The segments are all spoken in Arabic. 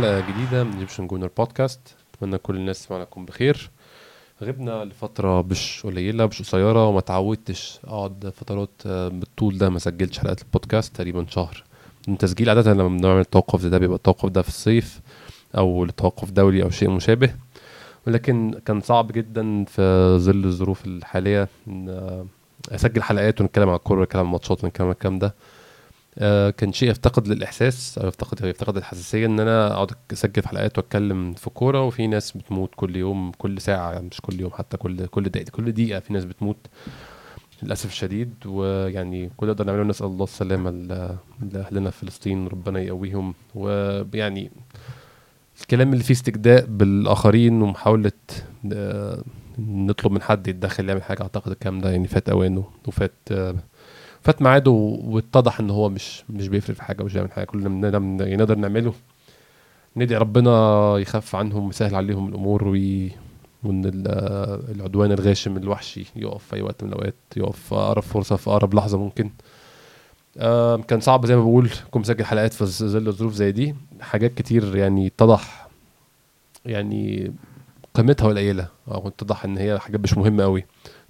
حلقة جديدة من Egyptian Gooner Podcast. أتمنى كل الناس تكون بخير. غبنا لفترة مش قليلة مش قصيرة وما تعودتش أقعد فترات آه، بالطول ده ما سجلتش حلقات البودكاست تقريبا شهر. من تسجيل عادة لما بنعمل توقف ده بيبقى التوقف ده في الصيف أو لتوقف دولي أو شيء مشابه. ولكن كان صعب جدا في ظل الظروف الحالية إن آه، أسجل حلقات ونتكلم عن الكورة ونتكلم عن الماتشات ونتكلم عن الكلام ده. آه، كان شيء يفتقد للإحساس أو يفتقد يفتقد الحساسية إن أنا أقعد أسجل حلقات وأتكلم في كورة وفي ناس بتموت كل يوم كل ساعة يعني مش كل يوم حتى كل كل دقيقة كل دقيقة في ناس بتموت للأسف الشديد. ويعني كل اللي نقدر نعمله نسأل الله السلامة لأهلنا في فلسطين ربنا يقويهم. ويعني الكلام اللي فيه استجداء بالآخرين ومحاولة آه، نطلب من حد يتدخل يعمل حاجة أعتقد الكلام ده يعني فات أوانه وفات آه، فات ميعاده واتضح إن هو مش مش بيفرق في حاجة مش بيعمل حاجة. كل اللي نقدر نعمله ندعي ربنا يخف عنهم ويسهل عليهم الأمور وي وإن ال- العدوان الغاشم الوحشي يقف في أي وقت من الأوقات يقف في أقرب فرصة في أقرب لحظة ممكن. كان صعب زي ما بقول كنت مسجل حلقات في ظل ظروف زي دي. حاجات كتير يعني اتضح يعني قيمتها قليلة. أو اتضح إن هي حاجات مش مهمة قوي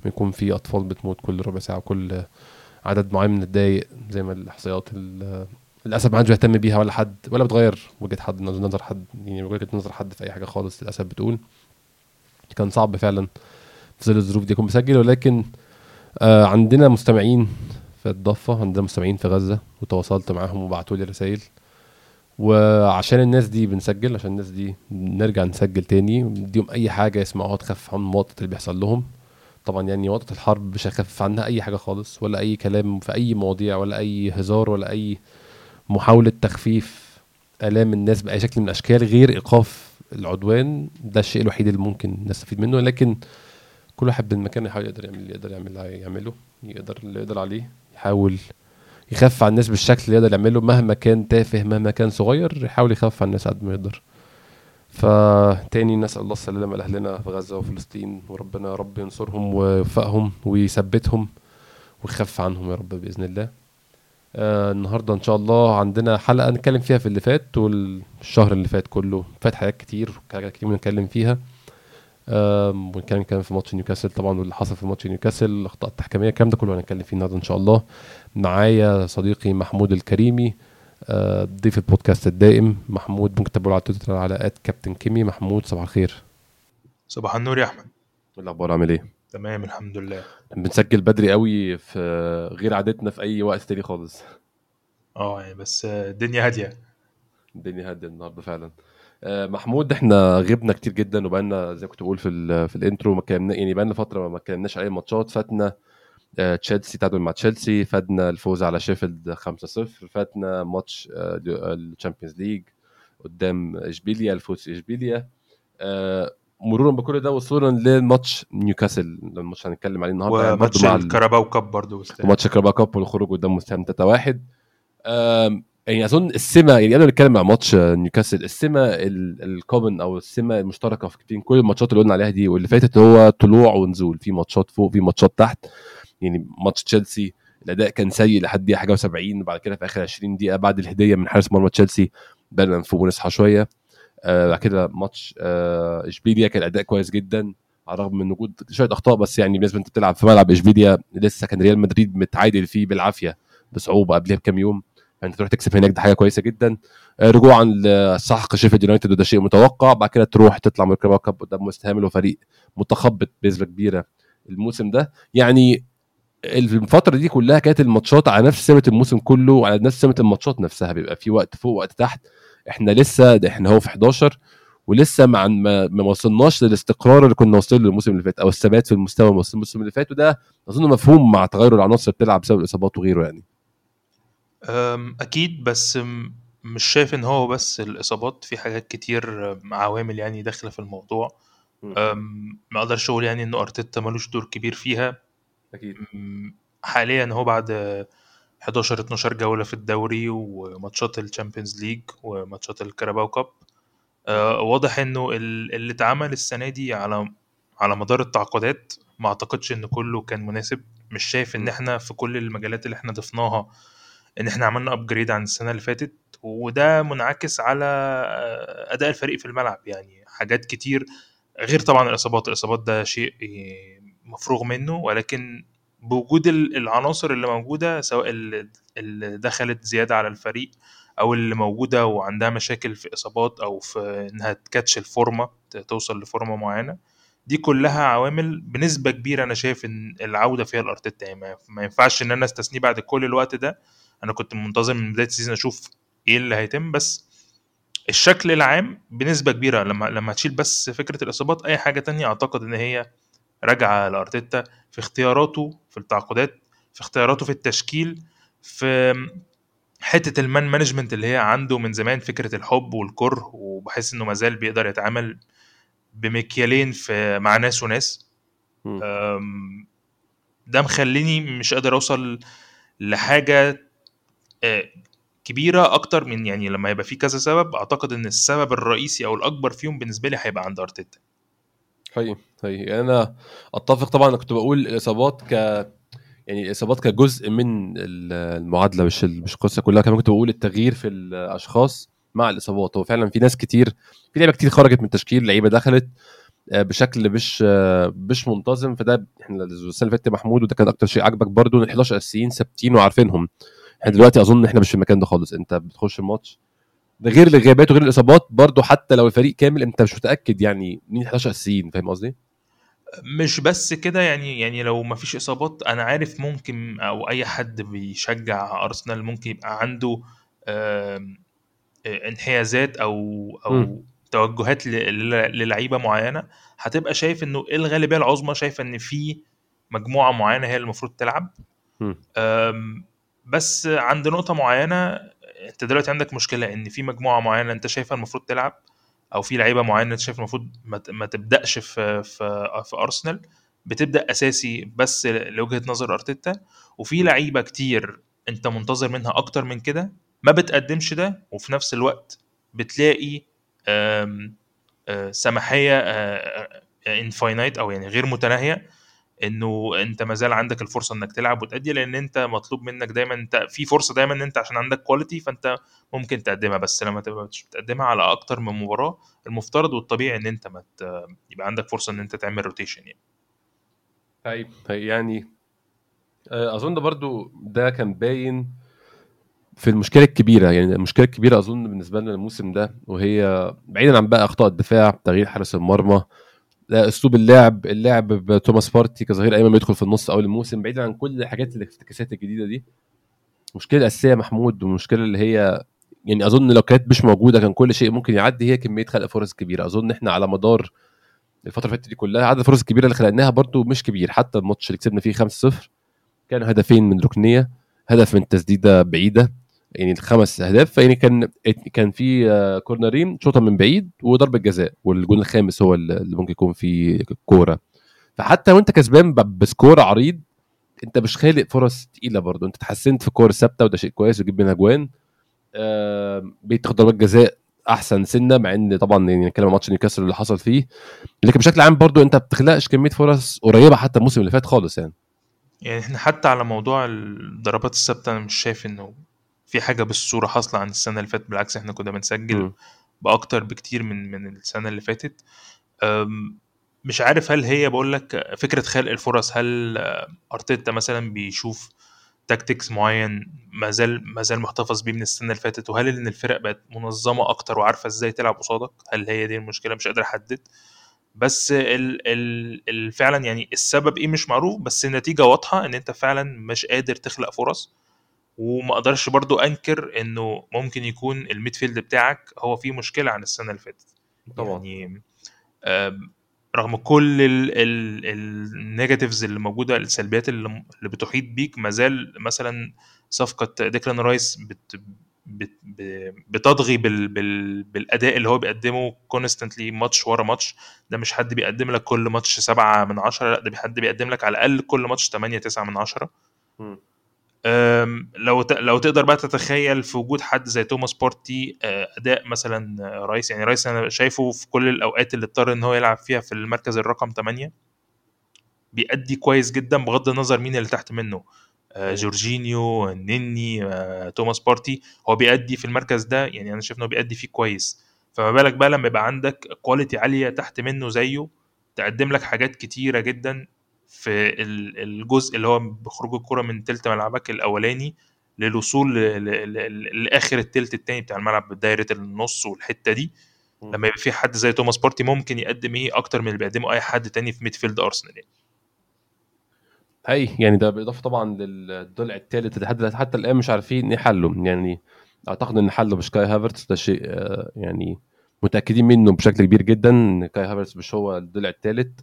بيكون في أطفال بتموت كل ربع ساعة كل عدد معين من الدقايق زي ما الإحصائيات ال- للأسف ما حدش بيهتم بيها ولا حد ولا بتغير وجهة حد نظر حد يعني وجهة نظر حد في أي حاجة خالص للأسف بتقول. كان صعب فعلا في ظل الظروف دي اكون بسجل ولكن آه عندنا مستمعين في الضفة عندنا مستمعين في غزة وتواصلت معاهم وبعتوا لي رسائل. وعشان الناس دي بنسجل عشان الناس دي نرجع نسجل تاني نديهم أي حاجة يسمعوها تخفف عن المواطن اللي بيحصل لهم. طبعا يعني وقت الحرب مش هيخفف عنها أي حاجة خالص ولا أي كلام في أي مواضيع ولا أي هزار ولا أي محاولة تخفيف آلام الناس بأي شكل من الأشكال غير إيقاف العدوان. ده الشيء الوحيد اللي ممكن نستفيد منه لكن كل واحد بالمكان يحاول يقدر يعمل اللي يقدر يعمل يعمله يقدر اللي يقدر عليه يحاول يخفف على الناس بالشكل اللي يقدر يعمله. مهما كان تافه مهما كان صغير يحاول يخفف على الناس قد ما يقدر. فتاني نسأل الله السلامة لأهلنا في غزة وفلسطين. وربنا يا رب ينصرهم ويوفقهم ويثبتهم ويخف عنهم يا رب بإذن الله. آه النهاردة إن شاء الله عندنا حلقة نتكلم فيها في اللي فات والشهر اللي فات كله. فات حاجات كتير حاجات كتير بنتكلم فيها. آم، ونتكلم كمان في ماتش نيوكاسل طبعا واللي حصل في ماتش نيوكاسل الأخطاء التحكيمية الكلام ده كله هنتكلم فيه النهاردة إن شاء الله. معايا صديقي محمود الكريمي آه، ضيف البودكاست الدائم محمود ممكن تتابعه على تويتر على at كابتن كيمي محمود صباح الخير. صباح النور يا أحمد. إيه الأخبار؟ عامل إيه؟ تمام الحمد لله. بنسجل بدري قوي في غير عادتنا في أي وقت تاني خالص. آه يعني بس الدنيا هادية. الدنيا هادية النهارده فعلا. آه، محمود إحنا غبنا كتير جدا وبقالنا زي ما كنت بقول في ال- في الانترو ما كلمنا يعني بقالنا فترة ما اتكلمناش على أي ماتشات فاتنا آه، تشيلسي تعادل مع تشيلسي فاتنا الفوز على شيفيلد 5-0 فاتنا ماتش ال Champions League قدام إشبيليا الفوز إشبيليا. آه، مرورا بكل ده وصولا لماتش نيوكاسل الماتش هنتكلم عليه النهارده. يعني وماتش الكاراباو كاب برضه بس وماتش Carabao Cup والخروج قدام ويست هام 3 1 يعني أظن السمة يعني قبل ما نتكلم عن ماتش آه، نيوكاسل السمة ال- ال common أو السمة المشتركة في بين كل الماتشات اللي قلنا عليها دي واللي فاتت هو طلوع ونزول. في ماتشات فوق في ماتشات تحت. يعني ماتش تشيلسي الأداء كان سيء لحد دقيقة حاجة و70 وبعد كده في آخر 20 دقيقة بعد الهدية من حارس مرمى تشيلسي بدأنا نفوق ونصحى شوية. آه بعد كده ماتش آه إشبيليا كان أداء كويس جدا على الرغم من وجود شوية أخطاء بس يعني بالنسبة أنت بتلعب في ملعب إشبيليا لسه كان ريال مدريد متعادل فيه بالعافية بصعوبة قبلها بكام يوم. فأنت تروح تكسب هناك ده حاجة كويسة جدا. آه، رجوعا لسحق شيفيلد يونايتد وده شيء متوقع. بعد كده تروح تطلع من ال Carabao Cup قدام ويست هام اللي هو فريق متخبط بنسبة كبيرة الموسم ده. يعني الفترة دي كلها كانت الماتشات على نفس سمة الموسم كله وعلى نفس سمة الماتشات نفسها بيبقى في وقت فوق وقت تحت. إحنا لسه ده إحنا هو في 11 ولسه ما عن- ما ما وصلناش للاستقرار اللي كنا واصلين له الموسم اللي فات أو الثبات في المستوى الموسم اللي فات وده أظن مفهوم مع تغير العناصر بتلعب بسبب الإصابات وغيره يعني. أكيد بس مش شايف إن هو بس الإصابات في حاجات كتير عوامل يعني داخلة في الموضوع. ما أقدرش أقول يعني إنه أرتيتا ملوش دور كبير فيها. أكيد. حاليا هو بعد 11 12 جولة في الدوري وماتشات ال Champions League وماتشات ال Carabao Cup. آه، واضح إنه ال- اللي اتعمل السنة دي على على مدار التعاقدات ما أعتقدش إن كله كان مناسب. مش شايف إن. إحنا في كل المجالات اللي إحنا ضفناها إن إحنا عملنا upgrade عن السنة اللي فاتت وده منعكس على آه، أداء الفريق في الملعب. يعني حاجات كتير غير طبعا الإصابات. الإصابات ده شيء مفروغ منه ولكن بوجود ال- العناصر اللي موجودة سواء اللي دخلت زيادة على الفريق أو اللي موجودة وعندها مشاكل في إصابات أو في إنها ت catch الفورمة ت- توصل لفورمة معينة دي كلها عوامل بنسبة كبيرة أنا شايف إن العودة فيها الأرتيتا. يعني ما- ينفعش إن أنا استثنيه بعد كل الوقت ده. أنا كنت منتظر من بداية ال season أشوف إيه اللي هيتم بس الشكل العام بنسبة كبيرة. لما لما تشيل بس فكرة الإصابات أي حاجة تانية أعتقد إن هي راجعة لأرتيتا في اختياراته في التعاقدات في اختياراته في التشكيل في حتة المان مانجمنت اللي هي عنده من زمان فكرة الحب والكره وبحس إنه مازال بيقدر يتعامل بمكيالين في مع ناس وناس. ده مخليني مش قادر أوصل لحاجة آه، كبيرة أكتر من يعني لما يبقى في كذا سبب أعتقد إن السبب الرئيسي أو الأكبر فيهم بالنسبة لي هيبقى عند أرتيتا. حقيقي حقيقي. يعني أنا أتفق طبعا أنا كنت بقول الإصابات ك يعني الإصابات كجزء من ال- المعادلة مش مش القصة كلها. كمان كنت بقول التغيير في الأشخاص مع الإصابات. هو فعلا في ناس كتير في لعيبة كتير خرجت من التشكيل لعيبة دخلت آه، بشكل مش آه، مش منتظم. فده إحنا السنة اللي فاتت محمود وده كان أكتر شيء عجبك برضو إن ال 11 اساسيين ثابتين وعارفينهم. إحنا دلوقتي أظن إحنا مش في المكان ده خالص. أنت بتخش الماتش ده غير الغيابات وغير الإصابات برضو حتى لو الفريق كامل أنت مش متأكد يعني مين 11 اساسيين فاهم قصدي؟ مش بس كده يعني يعني لو ما فيش إصابات أنا عارف ممكن أو أي حد بيشجع أرسنال ممكن يبقى عنده انحيازات أو أو مم. توجهات للعيبة معينة هتبقى شايف إنه الغالبية العظمى شايفه إن في مجموعة معينة هي اللي المفروض تلعب بس عند نقطة معينة انت دلوقتي عندك مشكلة ان في مجموعة معينة انت شايفها المفروض تلعب أو في لعيبة معينة انت شايف المفروض ما ت- ما تبدأش في في في أرسنال بتبدأ أساسي بس لوجهة نظر أرتيتا وفي لعيبة كتير انت منتظر منها أكتر من كده ما بتقدمش ده وفي نفس الوقت بتلاقي أم، أه، سماحية infinite أو يعني غير متناهية إنه أنت ما زال عندك الفرصة إنك تلعب وتأدي لأن أنت مطلوب منك دايما أنت في فرصة دايما إن أنت عشان عندك quality فأنت ممكن تقدمها. بس لما تبقى مش بتقدمها على أكتر من مباراة المفترض والطبيعي إن أنت ما يبقى عندك فرصة إن أنت تعمل rotation يعني. طيب. طيب يعني آه، أظن برضو ده كان باين في المشكلة الكبيرة. يعني المشكلة الكبيرة أظن بالنسبة لنا الموسم ده وهي بعيدا عن بقى أخطاء الدفاع تغيير حارس المرمى لا، أسلوب اللعب اللعب بتوماس بارتي كظهير أيمن بيدخل في النص أول الموسم بعيدا عن كل الحاجات الافتكاسات الجديدة دي. المشكلة الاساسيه محمود والمشكلة اللي هي يعني أظن لو كانت مش موجودة كان كل شيء ممكن يعدي هي كمية خلق فرص كبيرة. أظن إحنا على مدار الفترة اللي فاتت دي كلها عدد الفرص الكبيرة اللي خلقناها برضو مش كبير. حتى الماتش اللي كسبنا فيه 5-0 كان هدفين من ركنية هدف من تسديدة بعيدة. يعني الخمس أهداف يعني كان كان في آه، كورنرين شوطة من بعيد وضربة جزاء والجون الخامس هو اللي ممكن يكون فيه كورة. فحتى وأنت كسبان ب score عريض أنت مش خالق فرص تقيلة برضه. أنت اتحسنت في الكور الثابتة وده شيء كويس وتجيب منها اجوان آه بتاخد ضربات جزاء أحسن سنة مع إن طبعا يعني نتكلم عن ماتش نيوكاسل اللي حصل فيه. لكن بشكل عام برضو أنت ما بتخلقش كمية فرص قريبة حتى الموسم اللي فات خالص يعني. يعني إحنا حتى على موضوع الضربات الثابتة أنا مش شايف إنه في حاجة بالصورة حاصلة عن السنة اللي فاتت بالعكس إحنا كنا بنسجل مم. بأكتر بكتير من من السنة اللي فاتت. مش عارف هل هي بقول لك فكرة خلق الفرص هل أرتيتا مثلا بيشوف تاكتكس معين ما زال ما زال محتفظ بيه من السنة اللي فاتت؟ وهل إن الفرق بقت منظمة أكتر وعارفة إزاي تلعب قصادك؟ هل هي دي المشكلة؟ مش قادر أحدد. بس ال ال ال فعلا يعني السبب إيه مش معروف بس النتيجة واضحة إن أنت فعلا مش قادر تخلق فرص. وما أقدرش برضو انكر انه ممكن يكون ال midfield بتاعك هو فيه مشكلة عن السنة اللي فاتت. طبعا. يعني رغم كل ال negatives اللي موجودة السلبيات اللي بتحيط بيك ما زال مثلا صفقة ديكلان رايس بت بتطغى بال بال بالأداء اللي هو بيقدمه constantly ماتش ورا ماتش. ده مش حد بيقدم لك كل ماتش سبعة من عشرة لا ده حد بيقدم لك على الأقل كل ماتش 8 9 من عشرة. لو لو تقدر بقى تتخيل في وجود حد زي توماس بارتي آه، أداء مثلا آه، رايس يعني رايس أنا شايفه في كل الأوقات اللي اضطر إن هو يلعب فيها في المركز الرقم 8 بيأدي كويس جدا بغض النظر مين اللي تحت منه آه جورجينيو نني توماس بارتي هو بيأدي في المركز ده يعني أنا شايف انه بيأدي فيه كويس. فما بالك بقى لما يبقى عندك quality عالية تحت منه زيه تقدم لك حاجات كتيرة جدا. في الجزء اللي هو بخروج الكرة من تلت ملعبك الأولاني للوصول لآخر التلت التاني بتاع الملعب دايره النص والحتة دي. لما يبقى في حد زي توماس بارتي ممكن يقدم إيه أكتر من اللي بيقدمه أي حد تاني في midfield أرسنال يعني. يعني ده بالاضافه طبعا للضلع الثالث اللي حتى حتى الآن مش عارفين إيه حله. يعني أعتقد إن حله مش كاي هافرتس ده شيء آه، يعني متأكدين منه بشكل كبير جدا إن كاي هافرتس مش هو الضلع الثالث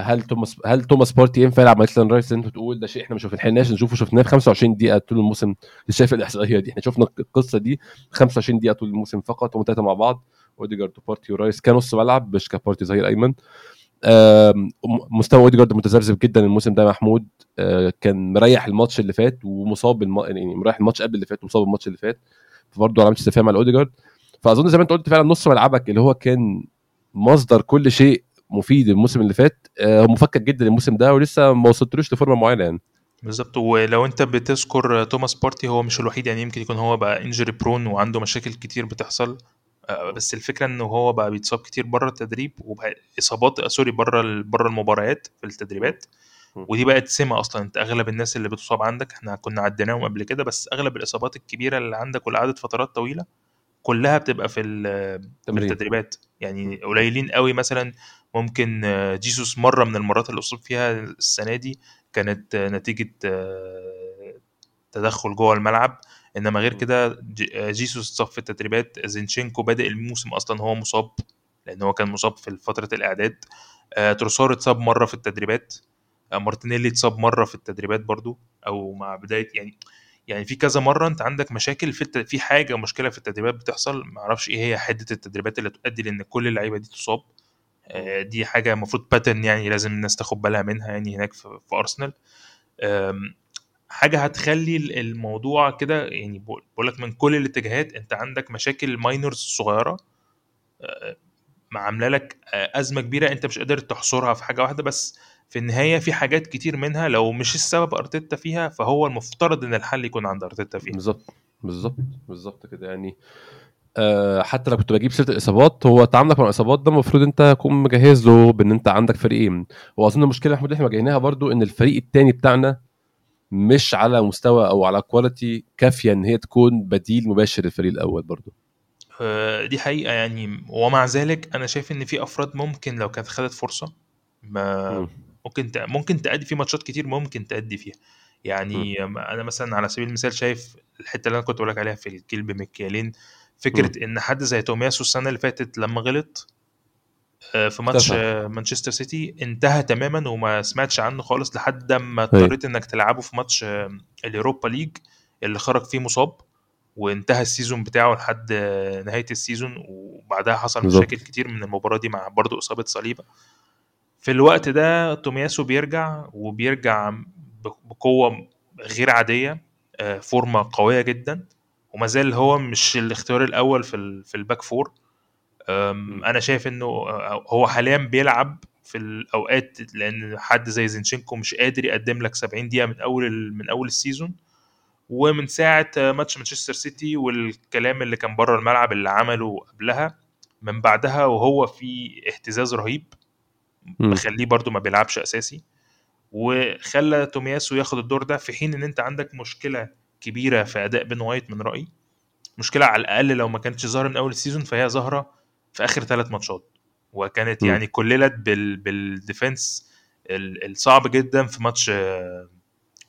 هل توماس هل توماس بارتي ينفع يلعب مع ديكلان رايس؟ أنت تقول ده شيء إحنا مش لحقناش نشوفه شفناه في 25 دقيقة طول الموسم. شايف الإحصائية دي؟ إحنا شفنا القصة دي 25 دقيقة طول الموسم فقط هم ثلاثة مع بعض. أوديجارد وبارتي ورايس. كنص ملعب مش كبارتي ظهير أيمن. مستوى أوديجارد متذبذب جدا الموسم ده محمود. آه، كان مريح الماتش اللي فات ومصاب الم... يعني مريح الماتش قبل اللي فات ومصاب الماتش اللي فات. فبرضه علامة استفهام على أوديجارد. فأظن زي ما أنت قلت فعلا نص ملعبك اللي هو كان مصدر كل شيء مفيد الموسم اللي فات. آه، هو مفكك جدا الموسم ده ولسه ما وصلتلوش ل form ة معينة يعني. بالظبط. ولو انت بتذكر توماس بارتي هو مش الوحيد يعني يمكن يكون هو بقى injury prone وعنده مشاكل كتير بتحصل. آه، بس الفكرة إنه هو بقى بيتصاب كتير بره التدريب وبقى إصابات sorry بره بره المباريات في التدريبات. ودي بقت سمة أصلا. أنت أغلب الناس اللي بتصاب عندك إحنا كنا عديناهم قبل كده بس أغلب الإصابات الكبيرة اللي عندك واللي قعدت فترات طويلة كلها بتبقى في التدريبات. يعني قليلين قوي مثلا ممكن آه، جيسوس مرة من المرات اللي اصيب فيها السنة دي كانت نتيجة تدخل جوه الملعب. إنما غير كده آه، جيسوس اتصاب في التدريبات. زينشينكو بادئ الموسم أصلا هو مصاب لأن هو كان مصاب في فترة الإعداد. آه، تروسار اتصاب مرة في التدريبات. آه، مارتينيلي اتصاب مرة في التدريبات برضو أو مع بداية يعني يعني في كذا مرة أنت عندك مشاكل في الت... في حاجة مشكلة في التدريبات بتحصل ما أعرفش إيه هي حده التدريبات اللي تؤدي لإن كل اللعيبة دي تصاب. دي حاجة المفروض pattern يعني لازم الناس تاخد بالها منها يعني هناك في, في ارسنال حاجة هتخلي الموضوع كده يعني بقول من كل الاتجاهات أنت عندك مشاكل minors صغيرة آه، عامله لك آه، أزمة كبيرة أنت مش قادر تحصرها في حاجة واحدة بس في النهاية في حاجات كتير منها لو مش السبب أرتيتا فيها فهو المفترض إن الحل يكون عند أرتيتا فيها. بالظبط بالظبط بالظبط كده يعني. أه حتى لو كنت بجيب سيرة الإصابات هو تعاملك مع الإصابات ده المفروض أنت تكون مجهز له بإن أنت عندك فريقين واظن المشكلة محمود اللي إحنا واجهناها برضو إن الفريق الثاني بتاعنا مش على مستوى أو على كواليتي كافية إن هي تكون بديل مباشر للفريق الأول برضه آه، دي حقيقة يعني. ومع ذلك أنا شايف إن في أفراد ممكن لو كانت خدت فرصة ما ممكن ممكن تأدي في ماتشات كتير ممكن تأدي فيها يعني م. أنا مثلا على سبيل المثال شايف الحتة اللي أنا كنت بقول لك عليها في الكيل بمكيالين فكرة م. إن حد زي تومياسو السنة اللي فاتت لما غلط آه، في ماتش مانشستر سيتي انتهى تماما وما سمعتش عنه خالص لحد ما اضطريت إنك تلعبه في ماتش اليوروبا ليج اللي خرج فيه مصاب وانتهى ال season بتاعه لحد نهاية السيزون وبعدها حصل. مشاكل كتير من المباراة دي مع برضه إصابة صليبية في الوقت ده تومياسو بيرجع وبيرجع بقوة غير عادية آه، form ة قوية جدا. وما زال هو مش الاختيار الأول في في ال back four. أنا شايف إنه هو حاليا بيلعب في الأوقات لأن حد زي زينشينكو مش قادر يقدم لك 70 دقيقة من أول من أول ال season. ومن ساعة ماتش مانشستر سيتي والكلام اللي كان بره الملعب اللي عمله قبلها من بعدها وهو في اهتزاز رهيب. مخليه برده ما بيلعبش أساسي. وخلى تومياسو ياخد الدور ده في حين إن أنت عندك مشكلة كبيرة في أداء بين وايت من رأيي. مشكلة على الأقل لو ما كانتش ظاهرة من أول ال season فهي ظاهرة في آخر ثلاث ماتشات. وكانت م. يعني كللت بال بال defense الصعب جدا في ماتش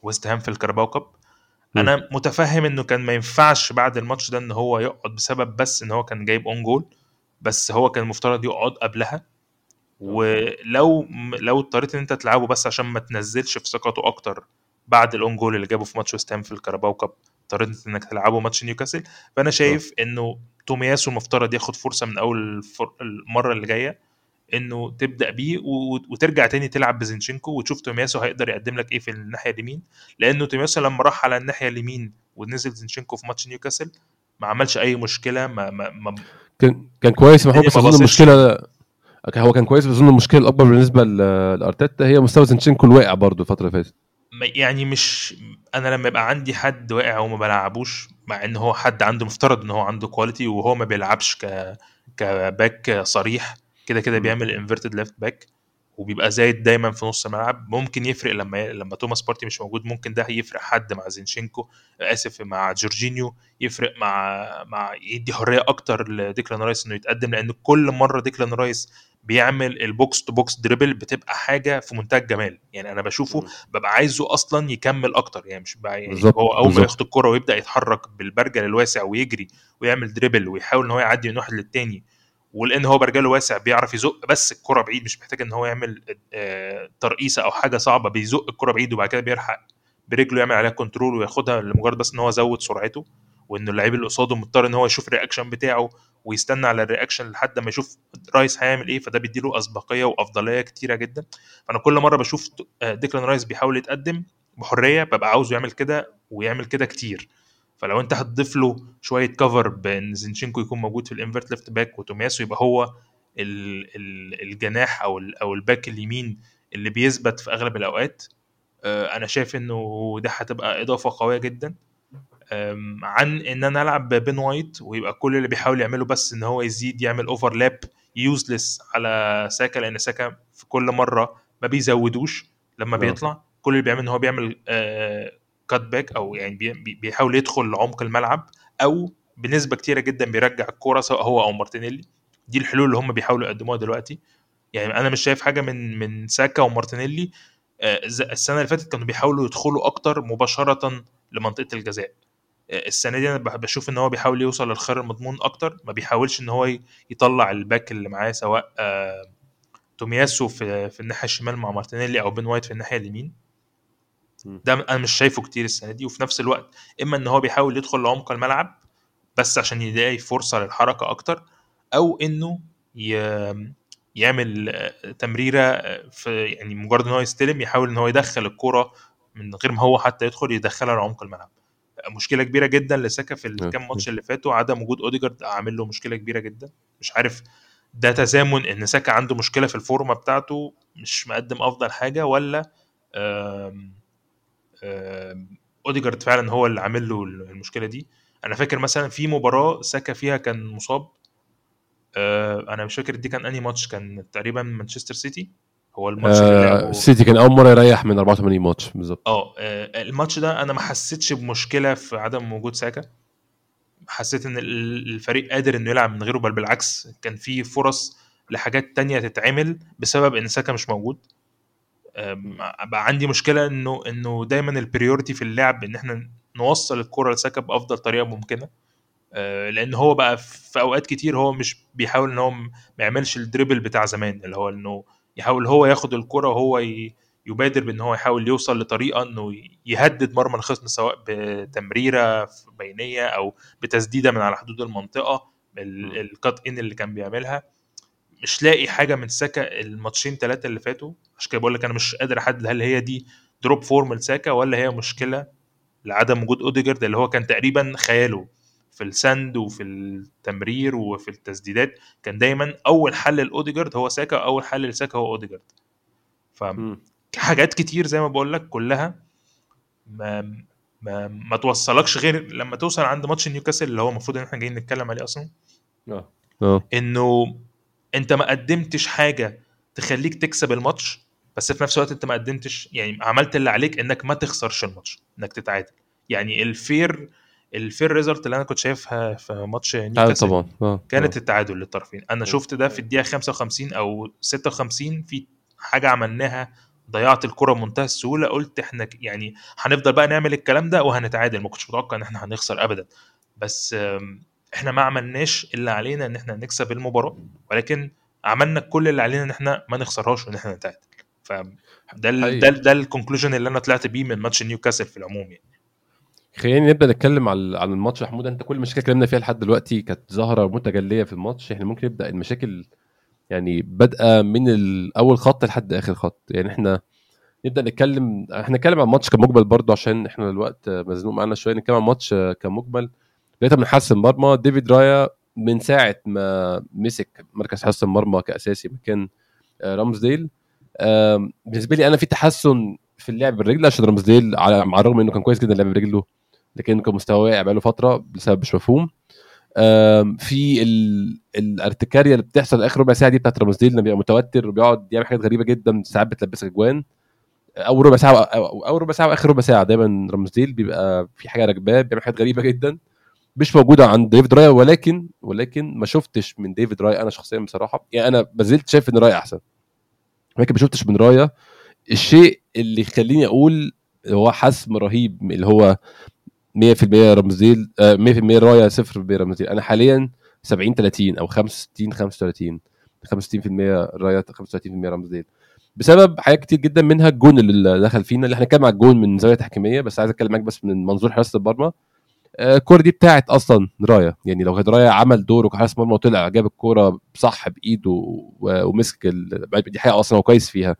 ويست هام في الكاراباو كاب. أنا متفهم إنه كان ما ينفعش بعد الماتش ده إن هو يقعد بسبب بس إن هو كان جايب own goal بس هو كان المفترض يقعد قبلها. ولو لو اضطريت إن أنت تلعبه بس عشان ما تنزلش في ثقته أكتر بعد ال own goal اللي جابه في ماتش ويست هام في الكاراباو كاب اضطريت أنك تلعبه ماتش نيوكاسل. فأنا شايف إنه تومياسو المفترض ياخد فرصة من أول المرة اللي جاية إنه تبدأ بيه وترجع تاني تلعب بزينشينكو وتشوف تومياسو هيقدر يقدم لك إيه في الناحية اليمين. لأنه تومياسو لما راح على الناحية اليمين ونزل زينشينكو في ماتش نيوكاسل ما عملش أي مشكلة ما, ما, ما كان كان كويس محمود بس المشكلة هو كان كويس بس اظن المشكلة الأكبر بالنسبة لأرتيتا هي مستوى زينشينكو الواقع برضه الفترة اللي فاتت يعني مش أنا لما يبقى عندي حد واقع وما بلعبوش مع إن هو حد عنده مفترض إن هو عنده كواليتي وهو ما بيلعبش ك ك back صريح كده كده. بيعمل inverted left back وبيبقى زايد دايما في نص الملعب. ممكن يفرق لما لما توماس بارتي مش موجود ممكن ده يفرق حد مع زينشينكو. آسف مع جورجينيو. يفرق مع مع يدي حرية أكتر لديكلان رايس إنه يتقدم لأن كل مرة ديكلان رايس بيعمل ال box to box dribble بتبقى حاجة في منتهى الجمال. يعني أنا بشوفه. ببقى عايزه أصلا يكمل أكتر. يعني مش يعني بالظبط، هو أول ما. ياخد الكرة ويبدأ يتحرك بالبرجل الواسع ويجري ويعمل dribble ويحاول إن هو يعدي من واحد للتاني ولان هو برجله واسع بيعرف يزق بس الكرة بعيد مش محتاج ان هو يعمل آه، ترقيصة أو حاجة صعبة بيزق الكرة بعيد وبعد كده بيلحق برجله يعمل عليها control وياخدها لمجرد بس إن هو زود سرعته وان اللعيب اللي قصاده مضطر إن هو يشوف ال reaction بتاعه ويستنى على ال reaction لحد ما يشوف رايس هيعمل إيه فده بيديله أسبقية وأفضلية كتيرة جدا. فانا كل مرة بشوف آه، ديكلان رايس بيحاول يتقدم بحرية ببقى عاوزه يعمل كده ويعمل كده كتير. فلو انت هتضيف له شوية cover بان زينشينكو يكون موجود في ال inverted left back وتومياسو يبقى هو ال ال الجناح أو أو ال back اليمين اللي بيثبت في أغلب الأوقات. آه، أنا شايف إنه ده هتبقى إضافة قوية جدا. عن إن أنا ألعب بين وايت ويبقى كل اللي بيحاول يعمله بس إن هو يزيد يعمل overlap useless على ساكا لأن ساكا في كل مرة ما بيزودوش لما آه. بيطلع. كل اللي بيعمل إن هو بيعمل cut back أو يعني بي- بي- بيحاول يدخل لعمق الملعب أو بنسبة كتيرة جدا بيرجع الكورة سواء هو أو مارتينيلي. دي الحلول اللي هم بيحاولوا يقدموها دلوقتي. يعني أنا مش شايف حاجة من من ساكا ومارتينيلي آه، السنة اللي فاتت كانوا بيحاولوا يدخلوا أكتر مباشرة لمنطقة الجزاء. آه، السنة دي أنا بشوف إن هو بيحاول يوصل للخيار المضمون أكتر. ما بيحاولش إن هو يطلع ال back اللي معاه سواء آه، تومياسو في في الناحية الشمال مع مارتينيلي أو بين وايت في الناحية اليمين. ده أنا مش شايفه كتير السنة دي وفي نفس الوقت إما إن هو بيحاول يدخل لعمق الملعب بس عشان يلاقي فرصة للحركة أكتر أو إنه يعمل تمريرة في يعني مجرد إن هو يستلم يحاول إن هو يدخل الكره من غير ما هو حتى يدخل يدخلها لعمق الملعب. مشكلة كبيرة جدا لساكا في الكام ماتش اللي فاتوا عدم وجود أوديجارد عامل له مشكلة كبيرة جدا. مش عارف ده تزامن إن ساكا عنده مشكلة في الفورمة بتاعته مش مقدم أفضل حاجة ولا آم، أوديجارد فعلا هو اللي عامل له المشكلة دي. أنا فاكر مثلا في مباراة ساكا فيها كان مصاب. آه، أنا مش فاكر دي كان أنهي ماتش كان تقريبا مانشستر سيتي. هو الماتش آه السيتي كان أول مرة يريح من 84 ماتش بالظبط. آه آه، الماتش ده أنا ما حسيتش بمشكلة في عدم وجود ساكا. حسيت إن ال- الفريق قادر إنه يلعب من غيره بل بالعكس كان في فرص لحاجات تانية تتعمل بسبب إن ساكا مش موجود. بقى عندي مشكلة إنه إنه دايما ال priority في اللعب إن إحنا نوصل الكرة لساكا بافضل طريقة ممكنة. أه، لأن هو بقى في أوقات كتير هو مش بيحاول إن هو ما يعملش ال dribble بتاع زمان اللي هو إنه يحاول هو ياخد الكرة وهو يبادر بإن هو يحاول يوصل لطريقة إنه يهدد مرمى الخصم سواء بتمريرة بينية أو بتسديدة من على حدود المنطقة ال- ال cut in اللي كان بيعملها. مش لاقي حاجة من ساكا الماتشين ثلاثة اللي فاتوا. عشان كده بقول لك أنا مش قادر أحدد هل هي دي drop form لساكا ولا هي مشكلة لعدم وجود أوديجارد اللي هو كان تقريبا خياله في الإسناد وفي التمرير وفي التسديدات. كان دايما أول حل لأوديجارد هو ساكا أول حل لساكا هو أوديجارد. مم. فحاجات كتير زي ما بقول لك كلها ما ما, ما توصلكش غير لما توصل عند ماتش نيوكاسل اللي هو المفروض إن إحنا جايين نتكلم عليه أصلا. آه. آه. إنه انت ما قدمتش حاجة تخليك تكسب الماتش بس في نفس الوقت انت ما قدمتش يعني عملت اللي عليك انك ما تخسرش الماتش انك تتعادل. يعني ال fair ال fair result اللي أنا كنت شايفها في ماتش تعال نيوكاسل طبعا. آه كانت التعادل للطرفين. أنا شفت ده في الدقيقة 55 أو 56 في حاجة عملناها ضيعت الكرة بمنتهى السهولة قلت إحنا يعني هنفضل بقى نعمل الكلام ده وهنتعادل. ما كنتش متوقع إن إحنا هنخسر ابدا. بس إحنا ما عملناش اللي علينا إن إحنا نكسب المباراة ولكن عملنا كل اللي علينا إن إحنا ما نخسرهاش وإن إحنا نتعادل. فده ال. ده ال ده ال conclusion اللي أنا طلعت بيه من ماتش نيوكاسل في العموم يعني. خلينا نبدأ نتكلم على عن الماتش يا حمود أنت كل المشاكل اللي اتكلمنا فيها لحد دلوقتي كانت ظاهرة متجلية في الماتش. إحنا ممكن نبدأ المشاكل يعني بادئة من اول خط لحد آخر خط. يعني إحنا نبدأ نتكلم إحنا نتكلم عن الماتش كمجمل برضو عشان إحنا الوقت مزنوق معانا شوية. نتكلم عن الماتش كمجمل. بدايه من حارس المرمى ديفيد رايا من ساعة ما مسك مركز حراسه المرمى كأساسي مكان آه، رامزديل. بالنسبة لي أنا في تحسن في اللعب بالرجل عشان رامزديل على مع الرغم إنه كان كويس جدا لعب برجله لكن كان مستواه واقع بقاله فترة بسبب مش مفهوم. في ال- الارتكاريا اللي بتحصل آخر ربع ساعة دي بتاعت رامزديل لما بيبقى متوتر وبيقعد يعمل حاجات غريبة جدا ساعات بتلبسك أجوان. أول ربع ساعة أو أو ربع ساعة وآخر ربع ساعة دايما رامزديل بيبقى في حاجة راكباه بيعمل حاجات غريبة جدا. مش موجودة عند ديفيد رايا ولكن ولكن ما شفتش من ديفيد رايا أنا شخصيا بصراحة. يعني أنا ما زلت شايف إن رايا أحسن. ولكن ما شفتش من رايا. الشيء اللي يخليني أقول هو حسم رهيب اللي هو 100% رمزيل آه، 100% رايا 0% رمزيل. أنا حاليا 70 30 أو 65 35 65% رايا 35% رامزديل. بسبب حاجات كتير جدا منها الجون اللي دخل فينا اللي إحنا هنتكلم على الجون من زاوية تحكيمية بس عايز أتكلم معاك بس من منظور حراسة المرمى آه، الكورة دي بتاعت أصلا رايا يعني لو كان رايا عمل دوره كحارس مرمى وطلع جاب الكورة صح بإيده ومسك. دي حقيقة أصلا هو كويس فيها.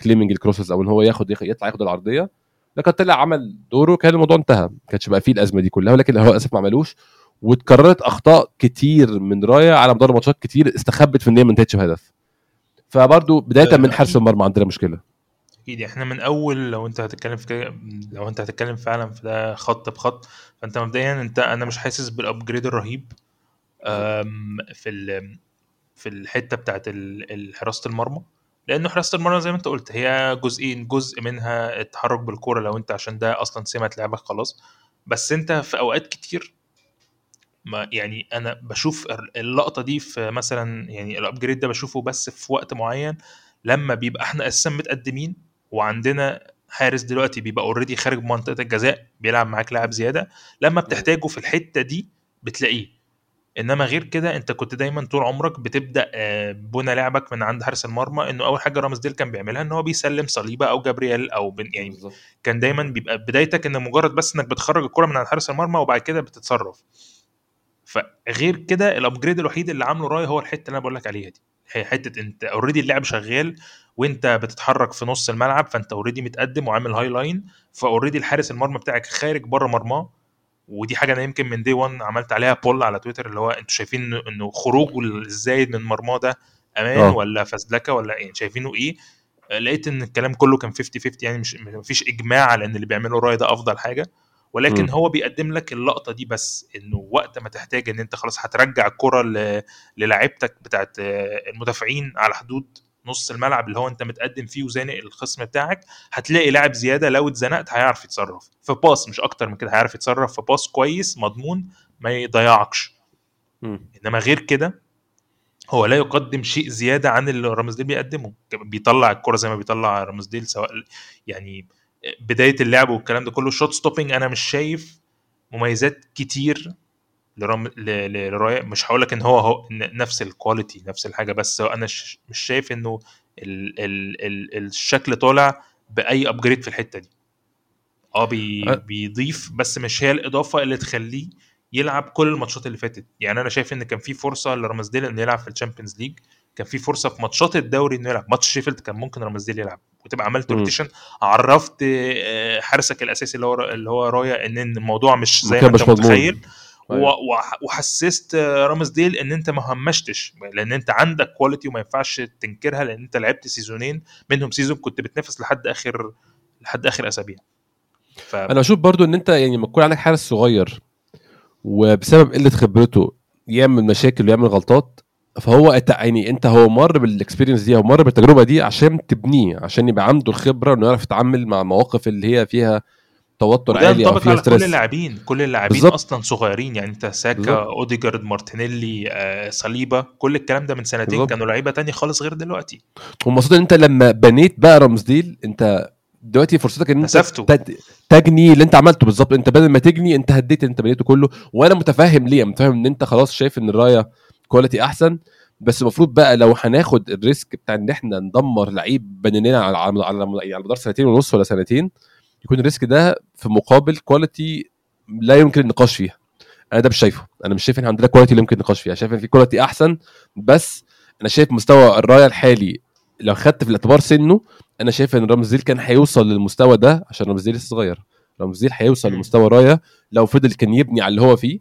claiming ال crosses أو إن هو ياخد يطلع ياخد العرضية. لكن طلع عمل دوره كان الموضوع انتهى. ما كانش بقى فيه الأزمة دي كلها. ولكن هو للأسف ما عملوش. واتكررت أخطاء كتير من رايا على مدار ماتشات كتير استخبت في إن هي ما انتهتش بهدف. فبرضه بداية من حارس المرمى عندنا مشكلة. أكيد. إحنا من أول لو أنت هتتكلم في كده لو أنت هتتكلم فعلا في ده خط بخط فأنت مبدئيا أنت أنا مش حاسس بالابجريد الرهيب في ال- في الحتة بتاعت حراسة المرمى. لأنه حراسة المرمى زي ما أنت قلت هي جزئين جزء منها التحرك بالكورة لو أنت عشان ده أصلا سمه لعبك خلاص. بس أنت في أوقات كتير ما يعني أنا بشوف اللقطة دي في مثلا يعني ال upgrade ده بشوفه بس في وقت معين لما بيبقى إحنا أساسا متقدمين وعندنا حارس دلوقتي بيبقى already خارج منطقة الجزاء بيلعب معاك لاعب زيادة. لما بتحتاجه في الحتة دي بتلاقيه. إنما غير كده أنت كنت دايما طول عمرك بتبدأ آه، بنى لعبك من عند حارس المرمى إنه أول حاجة رامزديل كان بيعملها إن هو بيسلم صليبة أو جابرييل أو بن، يعني كان دايما بيبقى بدايتك إن مجرد بس إنك بتخرج الكرة من عند حارس المرمى وبعد كده بتتصرف. فغير كده ال upgrade الوحيد اللي عامله رايا هو الحتة اللي أنا بقول لك عليها دي. هي حتة أنت already اللعب شغال وانت بتتحرك في نص الملعب فانت already متقدم وعامل high line ف already الحارس المرمى بتاعك خارج بره مرماه ودي حاجة أنا يمكن من day 1 عملت عليها poll على تويتر اللي هو أنتوا شايفين انه خروجه الزايد من مرماه ده أمان آه. ولا فزلكه ولا إيه شايفينه إيه لقيت إن الكلام كله كان 50 50 يعني مش مفيش إجماع على إن اللي بيعمله راي ده أفضل حاجة ولكن مم. هو بيقدم لك اللقطة دي بس إنه وقت ما تحتاج إن أنت خلاص هترجع الكرة للاعيبتك بتاعت المدافعين على حدود نص الملعب اللي هو انت متقدم فيه وزانق الخصم بتاعك هتلاقي لاعب زيادة لو اتزنقت هيعرف يتصرف. في باص مش أكتر من كده هيعرف يتصرف. في باص كويس مضمون ما يضيعكش. إنما غير كده هو لا يقدم شيء زيادة عن اللي رامزديل بيقدمه بيطلع الكرة زي ما بيطلع رامزديل سواء يعني بداية اللعب والكلام ده كله. shot stopping أنا مش شايف مميزات كتير لرام لرايا مش هقول لك إن هو هو نفس ال quality نفس الحاجة بس أنا ش- مش شايف إنه ال ال ال الشكل طالع بأي upgrade في الحتة دي آه بي. بيضيف بس مش هي الإضافة اللي تخليه يلعب كل الماتشات اللي فاتت يعني أنا شايف إن كان في فرصة لرامزديل إنه يلعب في ال Champions League كان في فرصة في ماتشات الدوري إنه يلعب ماتش شيفيلد كان ممكن رامزديل يلعب وتبقى عملت. rotation عرفت آه، حارسك الأساسي اللي هو اللي هو رايا إن الموضوع مش زي ما أنت مضمون. أيوة. وحسست رامزديل إن أنت ما همشتش لأن أنت عندك quality وما ينفعش تنكرها لأن أنت لعبت season ين منهم season كنت بتنافس لحد آخر لحد آخر أسابيع ف... أنا بشوف برضو إن أنت يعني لما تكون عندك حارس صغير وبسبب قلة خبرته يعمل مشاكل ويعمل غلطات فهو يعني أنت هو مر بال experience دي أو مر بالتجربة دي عشان تبنيه عشان يبقى عنده الخبرة إنه يعرف يتعامل مع المواقف اللي هي فيها توتر عالي أو فيها على كل stress اللاعبين كل اللاعبين. أصلا صغيرين يعني أنت ساكا. أوديجارد مارتينيلي آه، صليبا كل الكلام ده من سنتين بالظبط. كانوا لعيبة تانية خالص غير دلوقتي والمقصود إن أنت لما بنيت بقى رامزديل أنت دلوقتي فرصتك إن أنت. تد- تجني اللي أنت عملته بالظبط أنت بدل ما تجني أنت هديت اللي أنت بنيته كله وأنا متفهم ليه متفهم إن أنت خلاص شايف إن رايا quality أحسن بس المفروض بقى لو هناخد ال risk بتاع إن إحنا ندمر لعيب بنيناه على على يعني على مدار سنتين ونص ولا سنتين يكون ال risk ده في مقابل quality لا يمكن النقاش فيها. أنا ده مش شايفه. أنا مش شايف إن عندنا quality اللي يمكن النقاش فيها. شايف إن في quality أحسن بس أنا شايف مستوى رايا الحالي لو خدت في الاعتبار سنه أنا شايف إن رامزديل كان هيوصل للمستوى ده عشان رامزديل لسه صغير. رامزديل هيوصل. لمستوى رايا لو فضل كان يبني على اللي هو فيه.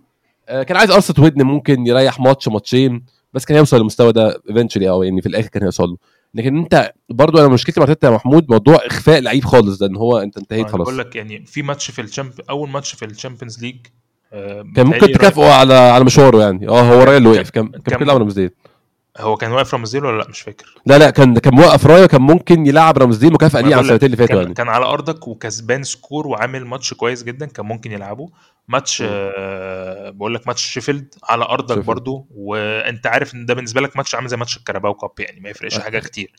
آه، كان عايز قرصه ودن ممكن يريح ماتش ماتشين بس كان هيوصل للمستوى ده eventually أو يعني في الآخر كان هيوصل له. لكن انت برضو أنا مشكلتي مع ارتيتا يا محمود موضوع إخفاء لعيب خالص ده إن هو انت انتهيت خلاص. بقول لك يعني في ماتش في ال Champ أول ماتش في ال Champions League آه، كان ممكن تكافئه على على مشواره يعني. آه هو رايا اللي وقف كان كان كان- ممكن يلعب هو كان واقف رامزديل ولا لا مش فاكر لا لا كان كان موقف رايا كان ممكن يلعب رامزديل مكافأة ليه على السنتين اللي فاتوا يعني كان على أرضك وكسبان score وعامل ماتش كويس جدا كان ممكن يلعبه ماتش. آه بقول لك ماتش شيفيلد على أرضك شيفيلد. برضو وأنت عارف إن ده بالنسبة لك ماتش عامل زي ماتش ال Carabao Cup يعني ما يفرقش أخ- حاجة كتير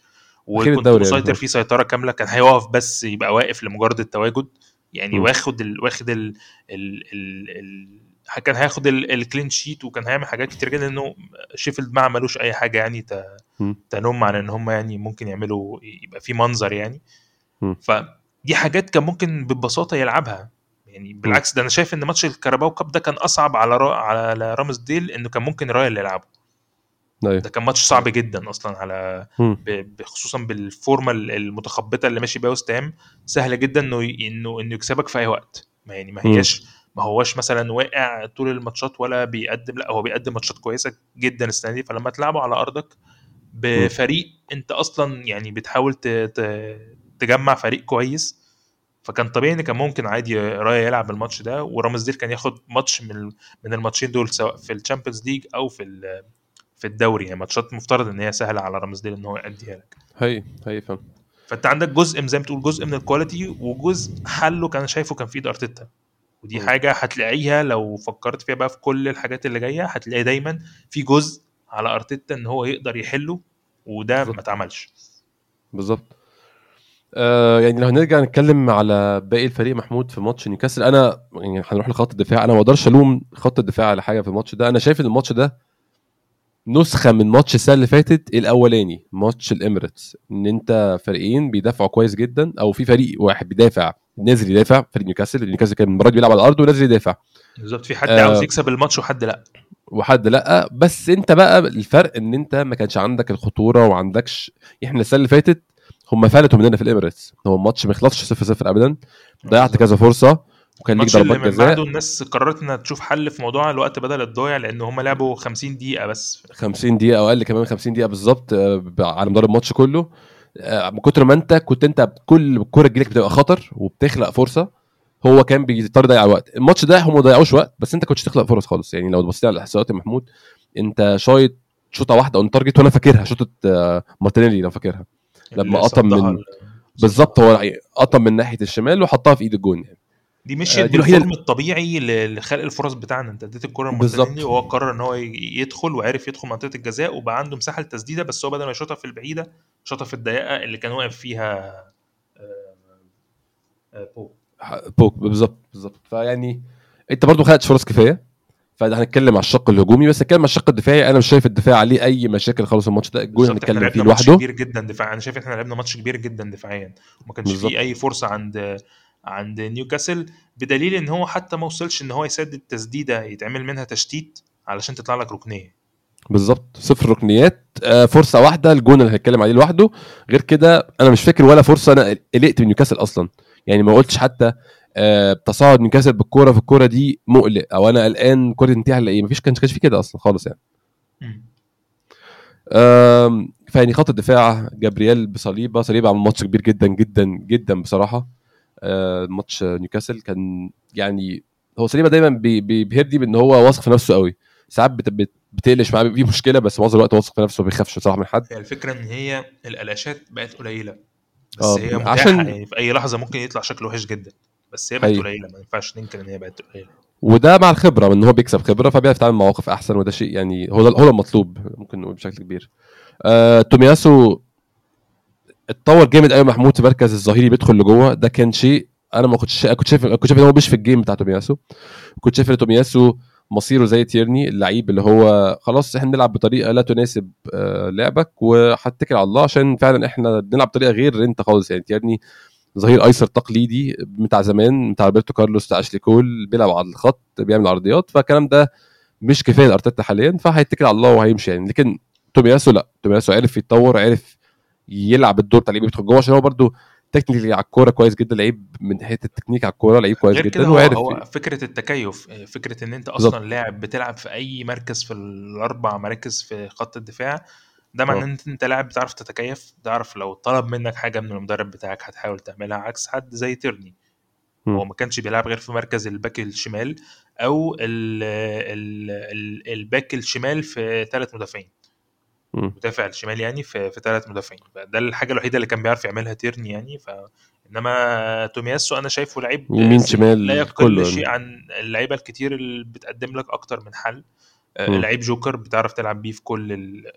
وكنت الدوري يعني. مسيطر فيه سيطرة كاملة كان هيقف بس يبقى واقف لمجرد التواجد يعني. واخد ال واخد ال ال ال ال كان هياخد ال- ال clean sheet وكان هيعمل حاجات كتير جدا لأنه شيفيلد ما عملوش أي حاجة يعني. تنم عن إن هم يعني ممكن يعملوا يبقى في منظر يعني. فدي حاجات كان ممكن ببساطة يلعبها يعني بالعكس ده أنا شايف إن ماتش ال Carabao Cup ده كان أصعب على را... على رامزديل إنه كان ممكن رايا اللي يلعبه أيوه ده كان ماتش صعب جدا أصلا على. ب... خصوصا بالفورمة المتخبطة اللي ماشي بيها وست هام سهل جدا إنه إنه إنه يكسبك في أي وقت ما يعني ما. هياش ما هوش مثلا واقع طول الماتشات ولا بيقدم لا هو بيقدم ماتشات كويسة جدا السنة دي فلما تلعبه على أرضك بفريق أنت أصلا يعني بتحاول. تجمع فريق كويس. فكان طبيعي إن كان ممكن عادي رايا يلعب الماتش ده ورامزديل كان ياخد ماتش من من الماتشين دول سواء في ال Champions League أو في في الدوري. يعني ماتشات مفترض إن هي سهلة على رامزديل إن هو يأديها لك. هي هي فاهم فأنت عندك جزء زي ما تقول جزء من ال quality وجزء حله كان شايفه كان في إيد أرتيتا. ودي. حاجة هتلاقيها لو فكرت فيها بقى في كل الحاجات اللي جاية هتلاقي دايما في جزء على أرتيتا إن هو يقدر يحله وده ما بالظبط. اتعملش. بالظبط. آه يعني لو هنرجع نتكلم على باقي الفريق محمود في ماتش نيوكاسل أنا يعني هنروح لخط الدفاع. أنا ما أقدرش ألوم خط الدفاع على حاجة في الماتش ده. أنا شايف إن الماتش ده نسخة من ماتش السنة اللي فاتت الأولاني ماتش الإميريتس. إن أنت فريقين بيدافعوا كويس جدا أو في فريق واحد بيدافع نازل يدافع فريق نيوكاسل نيوكاسل كان دي بيلعب على الأرض ونازل يدافع. بالظبط في حد آه. عاوز يكسب الماتش وحد لأ. وحد لأ. بس أنت بقى الفرق إن أنت ما كانش عندك الخطورة وعندكش إحنا السنة اللي فاتت هم فلتوا مننا في الاميريتس هو الماتش ما يخلصش 0 0 ابدا. ضيعت كذا فرصة وكان ليك ضربات جزاء. بعده الناس قررت إنها تشوف حل في موضوع الوقت بدل الضايع لأن هم لعبوا 50 دقيقة بس. 50 دقيقة أو أقل كمان 50 دقيقة بالظبط آه، على مدار الماتش كله. من كتر ما انت كنت انت كل كوره تجيلك بتبقى خطر وبتخلق فرصة هو كان بيضطر يضيع وقت. الماتش ده هم ما ضيعوش وقت بس انت كنتش تخلق فرص خالص. يعني لو بصيت على الاحصائيات يا محمود انت شايط شوطة واحدة on target وأنا فاكرها شوطة آه، مارتينيلي لو فاكرها. لما قطم من- ال- بالظبط هو قطم من ناحية الشمال وحطها في إيد الجون يعني. دي آه، مشيت دي الوحيدة بال form الطبيعي لخلق الفرص بتاعنا. انت اديت الكره. لمارتينيلي وهو قرر ان هو يدخل وعرف يدخل منطقة الجزاء وبقى عنده مساحة للتسديدة بس هو بدل ما يشوطها في البعيدة شاطها في الضيقة اللي كان واقف فيها آه، آه، بوب بوب بالظبط بالظبط. فيعني انت برضو ما خدتش فرص كفاية فده هنتكلم على الشق الهجومي بس نتكلم على الشق الدفاعي. أنا مش شايف الدفاع عليه أي مشاكل خالص الماتش ده. إحنا هنتكلم فيه ماتش لوحده. كبير جدا دفاع أنا شايف إحنا لعبنا ماتش كبير جدا دفاعيا. وما كانش. فيه أي فرصة عند عند نيوكاسل بدليل إن هو حتى ما وصلش إن هو يسدد تسديدة يتعمل منها تشتيت علشان تطلع لك ركنية. بالظبط صفر ركنيات. آه، فرصة واحدة الجون اللي هنتكلم عليه لوحده. غير كده أنا مش فاكر ولا فرصة أنا قلقت من نيوكاسل أصلا. يعني ما قلتش حتى آه، تصاعد نيوكاسل بالكورة في الكورة دي مقلق. أو أنا قلقان الكوره تنتهي على إيه؟ مفيش كانش كانش في كده أصلا خالص يعني. فيعني خط الدفاع جابرييل وصليبة. صليبة عمل ماتش كبير جدا جدا جدا بصراحة. ماتش نيوكاسل كان يعني هو صليبه دايما بي- بي- بيهدي بإن هو واثق في نفسه قوي. ساعات بت- بت- بتقلش معاه في مشكلة بس معظم الوقت واثق في نفسه ما بيخافش بصراحة من حد. هي الفكرة إن هي القلاشات بقت قليلة. بس آه، هي متاحة عشان- يعني في أي لحظة ممكن يطلع شكله وحش جدا. بس هي بقت. قليلة ما ينفعش ننكر إن هي بقت قليلة. وده مع الخبرة ان هو بيكسب خبرة فبيعرف يتعامل مع مواقف أحسن وده شيء يعني هو ده هو المطلوب ممكن نقول بشكل كبير. آه، تومياسو اتطور جامد قوي محمود في مركز الظهيري بيدخل لجوه. ده كان شيء أنا ما كنتش كنت شايف كنت شايف إن هو مش في ال game بتاع تومياسو. كنت شايف إن تومياسو مصيره زي تيرني اللعيب اللي هو خلاص إحنا بنلعب بطريقة لا تناسب آه، لعبك وهتكل على الله عشان فعلا إحنا بنلعب بطريقة غير أنت خالص. يعني تيرني ظهير أيسر تقليدي بتاع زمان بتاع روبرتو كارلوس بتاع أشلي كول بيلعب على الخط بيعمل عرضيات. فالكلام ده مش كفاية لأرتيتا حاليا فهيتكل على الله وهيمشي يعني. لكن تومياسو لا تومياسو عرف يتطور عرف يلعب الدور بتاع اللي بيدخل جوه عشان هو برده technically على الكورة كويس جدا لعيب من ناحيه التكنيك على الكورة لعيب كويس غير جدا هو هو فكرة التكيف فكرة إن أنت. أصلا لاعب بتلعب في أي مركز في الأربع مراكز في خط الدفاع ده معناه آه. إن أنت لاعب بتعرف تتكيف بتعرف لو طلب منك حاجة من المدرب بتاعك هتحاول تعملها عكس حد زي تيرني. هو ما كانش بيلعب غير في مركز ال back الشمال أو ال ال ال ال back الشمال في ثلاث مدافعين مم. مدافع الشمال يعني في في ثلاث مدافعين ده الحاجة الوحيدة اللي كان بيعرف يعملها تيرني يعني ف إنما تومياسو أنا شايفه لعيب يمين شمال لا يقل يعني. شيء عن اللعيبة الكتير اللي بتقدم لك أكتر من حل آه، مم. لعيب جوكر بتعرف تلعب بيه في كل ال-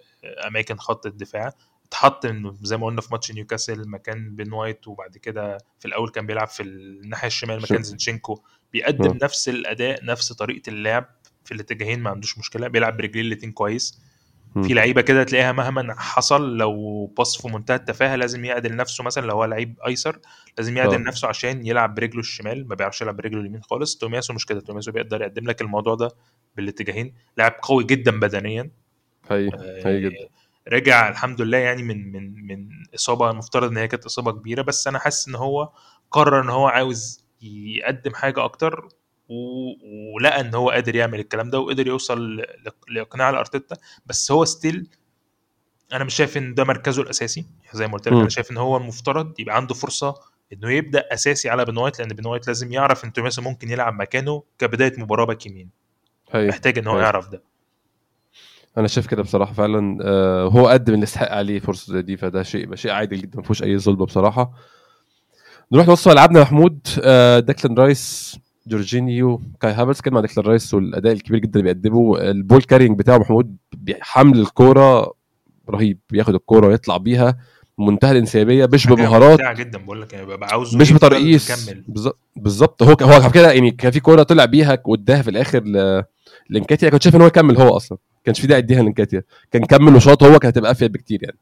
أماكن خط الدفاع اتحط زي ما قلنا في ماتش نيوكاسل مكان بين وايت وبعد كده في الأول كان بيلعب في الناحية الشمال مكان زينشينكو بيقدم آه. نفس الأداء نفس طريقة اللعب في الاتجاهين ما عندوش مشكلة بيلعب برجليه الاتنين كويس. في لعيبة كده تلاقيها مهما حصل لو باص في منتهى التفاهة لازم يعدل نفسه مثلا لو هو لعيب أيسر لازم يعدل آه. نفسه عشان يلعب برجله الشمال ما بيعرفش يلعب برجله اليمين خالص. تومياسو مش كده تومياسو بيقدر يقدم لك الموضوع ده بالاتجاهين. لاعب قوي جدا بدنيا. هي هي جدا. آه، رجع الحمد لله يعني من من من إصابة المفترض إن هي كانت إصابة كبيرة بس أنا حاسس إن هو قرر إن هو عاوز يقدم حاجة أكتر. ولقى إن هو قادر يعمل الكلام ده وقدر يوصل لإقناع لأرتيتا. بس هو still أنا مش شايف إن ده مركزه الأساسي. زي ما قلت لك. أنا شايف إن هو المفترض يبقى عنده فرصة إنه يبدأ أساسي على بن وايت لأن بن وايت لازم يعرف إن تومياسو ممكن يلعب مكانه كبداية مباراة باك يمين. هي محتاج إن هو هي. يعرف ده. أنا شايف كده بصراحة فعلا. آه هو قدم اللي يستحق عليه فرصة زي دي فده شيء شيء عادي جدا ما فيهوش أي ظلم بصراحة. نروح نوصل لألعابنا محمود. آه داكلان رايس جورجينيو كاي هافرز كلمه عن داكلان رايس والأداء الكبير جدا اللي بيقدمه ال ball carrying بتاعه محمود حمل الكورة رهيب بياخد الكورة ويطلع بيها منتهى الإنسيابية مش بمهارات جدا بقول لك يعني ببقى عاوزه مش بترقيص. بالظبط بالظبط. هو هو على كده يعني كان في كورة طلع بيها واداها في الآخر ل... لإنكيتيا كنت شايف إن هو يكمل هو أصلا. كانش في داعي يديها لإنكيتيا. كان كمل وشاط هو كانت هتبقى أفيد بكتير يعني.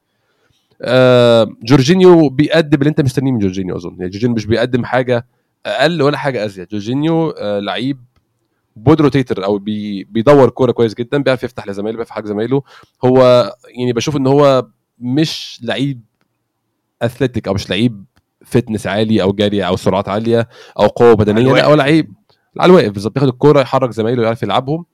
آه جورجينيو بيقدم اللي أنت مستنيه من جورجينيو أظن. يعني جورجينيو مش بيقدم حاجة أقل ولا حاجة أزيد. جورجينيو آه لعيب ball rotator أو بي بيدور كورة كويس جدا بيعرف يفتح لزمايله بيعرف حاجة زمايله. هو يعني بشوف إن هو مش لعيب athletic أو مش لعيب fitness عالي أو جري أو سرعات عالية أو قوة بدنية. لا. هو لعيب على الواقف بالظبط. بياخد الكورة يحرك زمايله يعرف يلعبهم.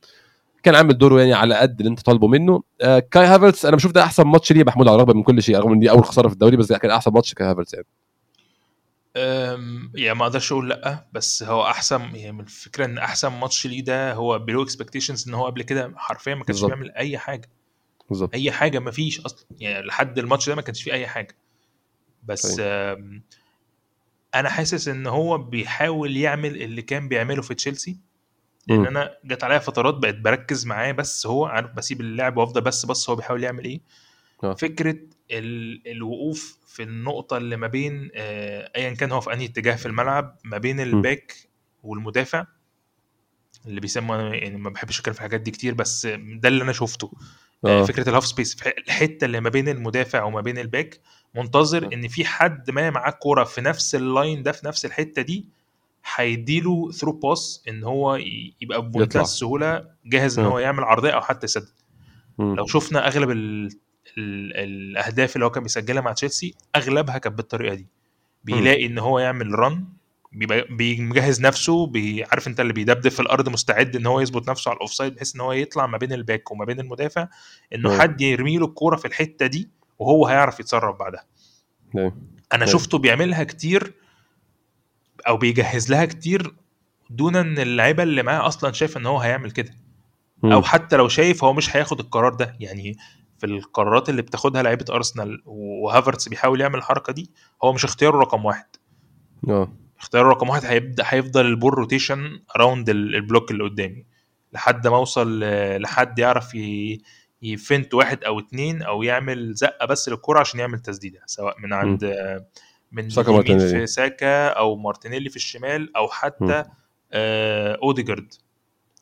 كان عامل دوره يعني على قد اللي أنت طالبه منه. آه كاي هافرتس أنا بشوف ده أحسن ماتش ليه محمود على الرغم من كل شيء رغم ان دي أول خسارة في الدوري بس ده كان أحسن ماتش كاي هافرتس يعني. يعني ما أقدرش أقول لأ بس هو أحسن يعني من الفكرة إن أحسن ماتش ليه ده هو below expectations إن هو قبل كده حرفيا ما كانش. بيعمل أي حاجة بالظبط أي حاجة ما فيش أصلا يعني لحد الماتش ده ما كانش فيه أي حاجة بس طيب. أنا حاسس إن هو بيحاول يعمل اللي كان بيعمله في تشيلسي لأن مم. أنا جت عليا فترات بقت بركز معاه بس هو عارف بسيب اللعب وأفضل بس بس هو بيحاول يعمل إيه آه. فكرة ال... الوقوف في النقطة اللي ما بين آه، ايا كان هو في أنهي اتجاه في الملعب ما بين الباك والمدافع اللي بيسموا يعني ما بحبش أتكلم في الحاجات دي كتير بس ده اللي أنا شفته آه. آه فكرة ال half space الحتة اللي ما بين المدافع وما بين الباك منتظر آه. إن في حد ما معاه كورة في نفس ال line ده في نفس الحتة دي هيديله through pass إن هو يبقى بمنتهى. السهولة جاهز إن آه. هو يعمل عرضية أو حتى يسدد. لو شفنا أغلب ال... ال... الأهداف اللي هو كان بيسجلها مع تشيلسي أغلبها كانت بالطريقة دي بيلاقي إن هو يعمل run بيبقى بيجهز نفسه عارف أنت اللي بيدبدب في الأرض مستعد إن هو يظبط نفسه على ال offside بحيث إن هو يطلع ما بين الباك وما بين المدافع إنه. حد يرمي له الكورة في الحتة دي وهو هيعرف يتصرف بعدها أيوة. أنا طيب. شفته بيعملها كتير أو بيجهز لها كتير دون إن اللعيبة اللي معاه أصلا شايف إن هو هيعمل كده مم. أو حتى لو شايف هو مش هياخد القرار ده يعني في القرارات اللي بتاخدها لعيبة أرسنال وهافرتس بيحاول يعمل الحركة دي هو مش اختياره رقم واحد. آه. اختياره رقم واحد هيبدأ هيفضل ال ball rotation around ال block اللي قدامي لحد ما اوصل لحد يعرف ي- يفنت واحد أو اتنين أو يعمل زقة بس للكرة عشان يعمل تسديدة سواء من عند من ساكا مارتينيلي. في ساكا أو مارتينيلي في الشمال أو حتى آه أوديجارد.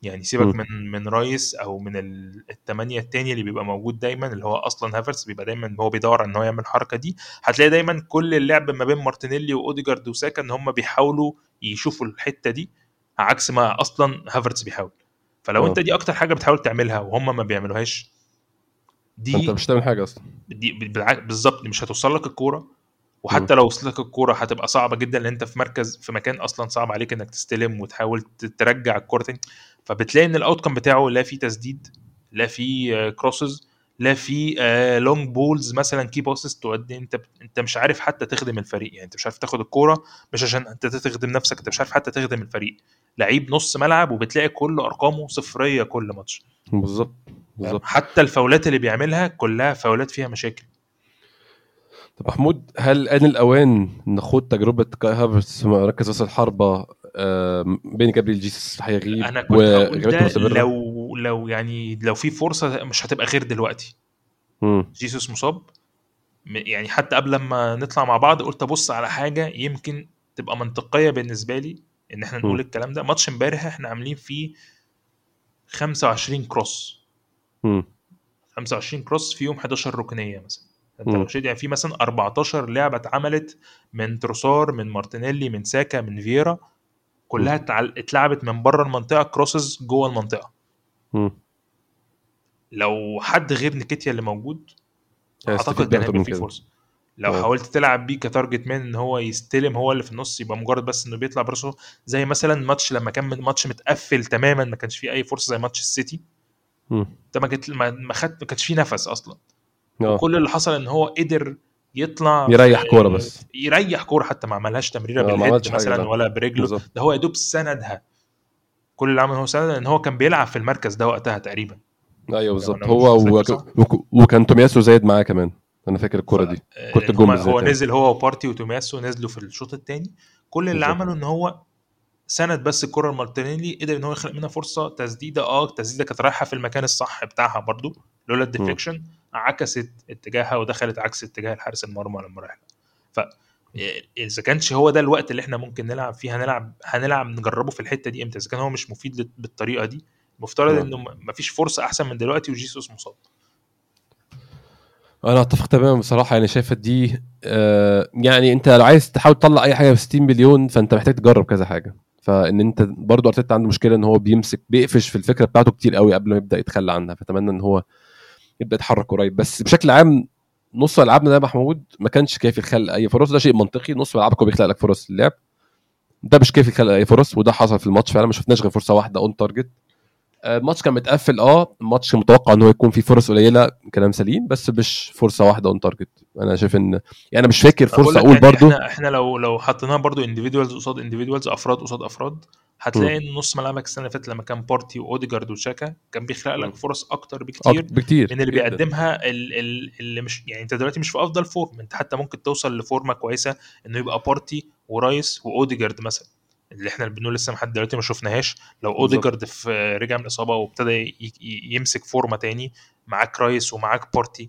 يعني سيبك. من من رايس أو من ال- التمانية التاني اللي بيبقى موجود دايما اللي هو أصلا هافرتس بيبقى دايما هو بيدور إن هو يعمل الحركة دي هتلاقي دايما كل اللعب ما بين مارتينيلي وأوديجارد وساكا إن هم بيحاولوا يشوفوا الحتة دي عكس ما أصلا هافرتس بيحاول فلو آه. أنت دي أكتر حاجة بتحاول تعملها وهم ما بيعملوهاش أنت دي مش هتعمل حاجة أصلا دي بالظبط مش هتوصل لك الكورة وحتى لو وصلت لك الكورة هتبقى صعبة جدا لأن أنت في مركز في مكان أصلا صعب عليك إنك تستلم وتحاول ترجع الكورة تاني. فبتلاقي إن ال outcome بتاعه لا في تسديد لا في crosses لا في long balls مثلا key passes تؤدي أنت أنت مش عارف حتى تخدم الفريق. يعني أنت مش عارف تاخد الكورة مش عشان أنت تخدم نفسك أنت مش عارف حتى تخدم الفريق. لعيب نص ملعب وبتلاقي كل أرقامه صفرية كل ماتش. بالظبط بالظبط. حتى الفاولات اللي بيعملها كلها فاولات فيها مشاكل. طب محمود هل آن الأوان نخوض تجربة كاي هافرتس في مركز راس الحربة بين جابريل جيسوس هيغيب أنا كنت هقول؟ لو لو يعني لو في فرصة مش هتبقى غير دلوقتي مم. جيسوس مصاب م- يعني حتى قبل ما نطلع مع بعض قلت أبص على حاجة يمكن تبقى منطقية بالنسبة لي إن إحنا نقول م. الكلام ده ماتش امبارح إحنا عاملين فيه 25 cross مم. 25 cross فيهم 11 ركنية مثلا انت. لو شفت يعني في مثلا 14 لعبة اتعملت من تروسار من مارتينيلي من ساكا من فييرا كلها اتلعبت من بره المنطقة crosses جوه المنطقة. لو حد غير إنكيتيا اللي موجود هيستفيد أعتقد كان هيبقى في. فرصه لو آه. حاولت تلعب بيه ك target man إن هو يستلم هو اللي في النص يبقى مجرد بس إنه بيطلع براسه زي مثلا ماتش لما كان ماتش متقفل تماما ما كانش فيه أي فرصه زي ماتش السيتي. انت ما جت ما ما خدت ما كانش فيه نفس أصلا آه. كل اللي حصل إن هو قدر يطلع يريح كورة بس. يريح كورة حتى ما عملهاش تمريرة آه، بال head مثلا لا. ولا برجله بالظبط ده هو يا دوب سندها كل اللي عمله هو سند ان هو كان بيلعب في المركز ده وقتها تقريبا أيوه بالظبط أنا هو. وكان تومياسو زايد معاه كمان أنا فاكر الكورة دي آه، هما- بالذات هو يعني. نزل هو وبارتي وتومياسو نزلوا في الشوط الثاني كل اللي بالظبط. عمله إن هو سند بس الكره لمارتينيلي قدر إن هو يخلق منها فرصة تسديدة آه التسديده كانت رايحة في المكان الصح بتاعها برضو لولا ال deflection عكست اتجاهها ودخلت عكس اتجاه الحارس المرمى لما راح. ف إذا كانش هو ده الوقت اللي إحنا ممكن نلعب فيه هنلعب هنلعب نجربه في الحتة دي إمتى؟ إذا كان هو مش مفيد بالطريقة دي مفترض نعم. إنه مفيش فرصة أحسن من دلوقتي وجيسوس مصاب. أنا أتفق تماما بصراحة يعني شايفه دي آه يعني أنت لو عايز تحاول تطلع أي حاجة ب 60 مليون فأنت محتاج تجرب كذا حاجة. فإن أنت برضو أرتيتا عنده مشكلة إن هو بيمسك بيقفش في الفكرة بتاعته كتير قوي قبل ما يبدأ يتخلى عنها. فأتمنى إن هو يبدأ يتحرك قريب. بس بشكل عام نص ملعبنا ده محمود ما كانش كافي لخلق أي فرص. ده شيء منطقي. نص ملعبك هو بيخلق لك فرص اللعب ده مش كافي لخلق أي فرص وده حصل في الماتش فعلا ما شفناش غير فرصة واحدة on target الماتش كان متقفل آه الماتش متوقع إن هو يكون فيه فرص قليلة كلام سليم بس مش فرصة واحدة on target أنا شايف إن يعني أنا مش فاكر فرصة أقول يعني برضو إحنا إحنا لو لو حطيناها برضو individuals قصاد individuals أفراد قصاد أفراد هتلاقي إن نص ملعبك السنة اللي فاتت لما كان بارتي وأوديجارد وشاكا كان بيخلق. لك فرص أكتر بكتير بكتير من اللي. بيقدمها ال- ال- اللي مش يعني أنت دلوقتي مش في أفضل form أنت حتى ممكن توصل لفورمه كويسة إنه يبقى بارتي ورايس وأوديجارد مثلا اللي إحنا بنقول لسه لحد دلوقتي ما شفناهاش لو أوديجارد في رجع من الإصابة وابتدى يمسك فورمة تاني معاك رايس ومعاك بارتي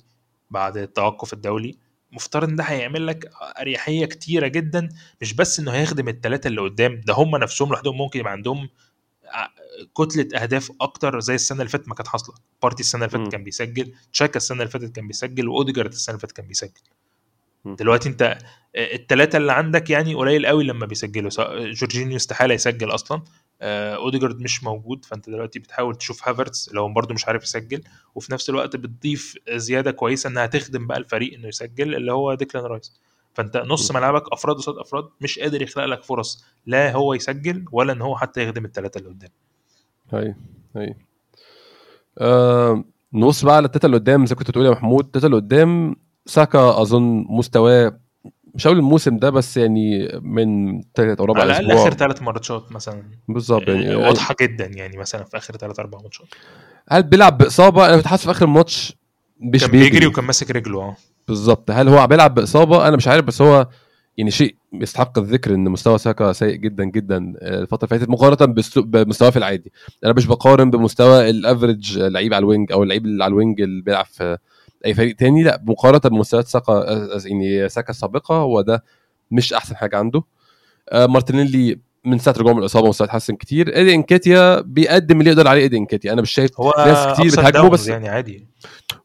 بعد التوقف الدولي مفترض إن ده هيعمل لك أريحية كتيرة جدا مش بس إنه هيخدم الثلاثه اللي قدام ده هم نفسهم لوحدهم ممكن يبقى عندهم ع- كتلة أهداف أكتر زي السنة اللي فاتت ما كانت حاصلة بارتي السنة اللي. فاتت كان بيسجل شاكا السنة اللي فاتت كان بيسجل وأوديجارد السنة اللي فاتت كان بيسجل. دلوقتي انت الثلاثه اللي عندك يعني قليل قوي لما بيسجلوا جورجينيو استحالة يسجل أصلا آه، أوديجارد مش موجود فأنت دلوقتي بتحاول تشوف هافرتس هو برده مش عارف يسجل وفي نفس الوقت بتضيف زيادة كويسة إنها تخدم بقى الفريق إنه يسجل اللي هو ديكلان رايس. فأنت نص. ملعبك أفراد قصاد أفراد مش قادر يخلق لك فرص لا هو يسجل ولا إن هو حتى يخدم الثلاثه اللي قدام. هاي هاي. آه نبص بقى على التلاتة اللي قدام زي كنت بتقول يا محمود التلاتة اللي قدام ساكا أظن مستواه مش هقول الموسم ده بس يعني من تالت أو رابع على الأقل آخر ثلاث ماتشات مثلا. بالظبط يعني واضحة جدا يعني مثلا في آخر ثلاث أربع ماتشات. هل بيلعب بإصابة؟ أنا كنت حاسس في آخر الماتش مش كان بيجري. وكان ماسك رجله آه. بالظبط. هل هو بيلعب بإصابة؟ أنا مش عارف بس هو يعني شيء يستحق الذكر إن مستوى ساكا سيء جدا جدا آه، الفترة اللي فاتت مقارنة بمستواه في العادي. أنا مش بقارن بمستوى ال average لعيب على ال wing أو اللعيب اللي على ال wing اللي بيلعب في أي فريق تاني لأ مقارنة بمستويات ساكا آه، يعني ساكا السابقة هو ده مش أحسن حاجة عنده. آه، مارتينيلي من ساعة رجوعه من الإصابة مستواه اتحسن كتير. إيدي إنكيتيا بيقدم اللي يقدر عليه إيدي إنكيتيا. أنا مش شايف هو ناس كتير بتهاجمه بس يعني عادي.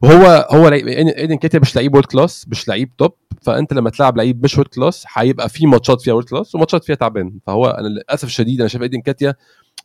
هو لعيب إيدي إنكيتيا مش لعيب world class مش لعيب top فأنت لما تلعب لعيب مش world class هيبقى في ماتشات فيها world class وماتشات فيها تعبان. فهو أنا للأسف الشديد أنا شايف إيدي إنكيتيا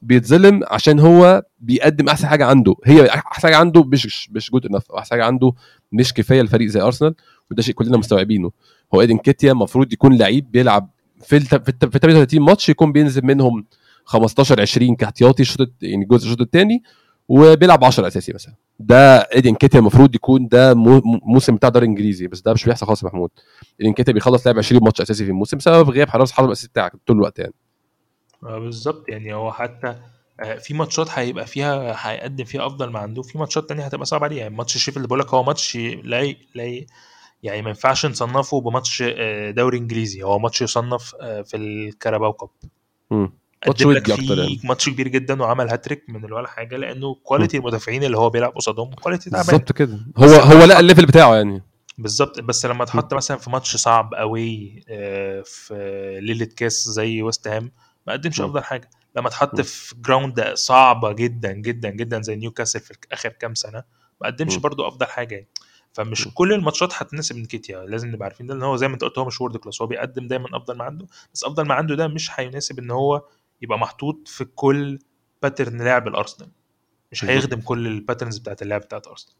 بيتظلم عشان هو بيقدم أحسن حاجة عنده. هي أحسن حاجة عنده مش مش good enough أحسن حاجة عنده مش كفاية لفريق زي ارسنال وده شيء كلنا مستوعبينه. هو إيدي إنكيتيا المفروض يكون لعيب بيلعب في ال في, ال- في 38 ماتش يكون بينزل منهم 15 20 كاحتياطي الشوط الت- يعني جزء الشوط الثاني وبيلعب 10 أساسي مثلا. ده إيدي إنكيتيا المفروض يكون ده مو- مو- موسم بتاع دوري إنجليزي بس ده مش بيحصل خالص يا محمود. إيدي إنكيتيا بيخلص لعب 20 ماتش أساسي في الموسم بسبب غياب راس الحربة الأساسي بتاعك طول الوقت يعني. آه، بالظبط. يعني هو حتى آه، في ماتشات هيبقى فيها هيقدم فيها أفضل ما عنده في ماتشات تانية هتبقى صعبة عليه. يعني ماتش شيفيلد بقول لك هو ماتش لا ي- لا ي- يعني ما ينفعش نصنفه بماتش آه، دوري إنجليزي. هو ماتش يصنف في الكاراباو كاب. مم. ماتش قدم لك ودي أكتر يعني. فيه ماتش كبير جدا وعمل هاتريك من ولا حاجة لأنه quality المدافعين اللي هو بيلعب قصادهم quality تعبان. بالظبط كده. بس هو لما هو لقى تحط- ال level بتاعه يعني. بالظبط. بس لما اتحط مثلا في ماتش صعب قوي في ليلة كاس زي ويست هام ما قدمش. أفضل حاجة لما اتحط. في ground صعبة جدا جدا جدا زي نيوكاسل في آخر كام سنة ما قدمش. برضو أفضل حاجة يعني فمش. كل الماتشات هتناسب نكيتيا لازم نبقى عارفين ده ان هو زي ما انت قلت هو مش world class هو بيقدم دايما أفضل ما عنده بس أفضل ما عنده ده مش هيناسب إن هو يبقى محطوط في كل pattern لعب الأرسنال مش. هيخدم كل ال patterns بتاعت اللعب بتاعت أرسنال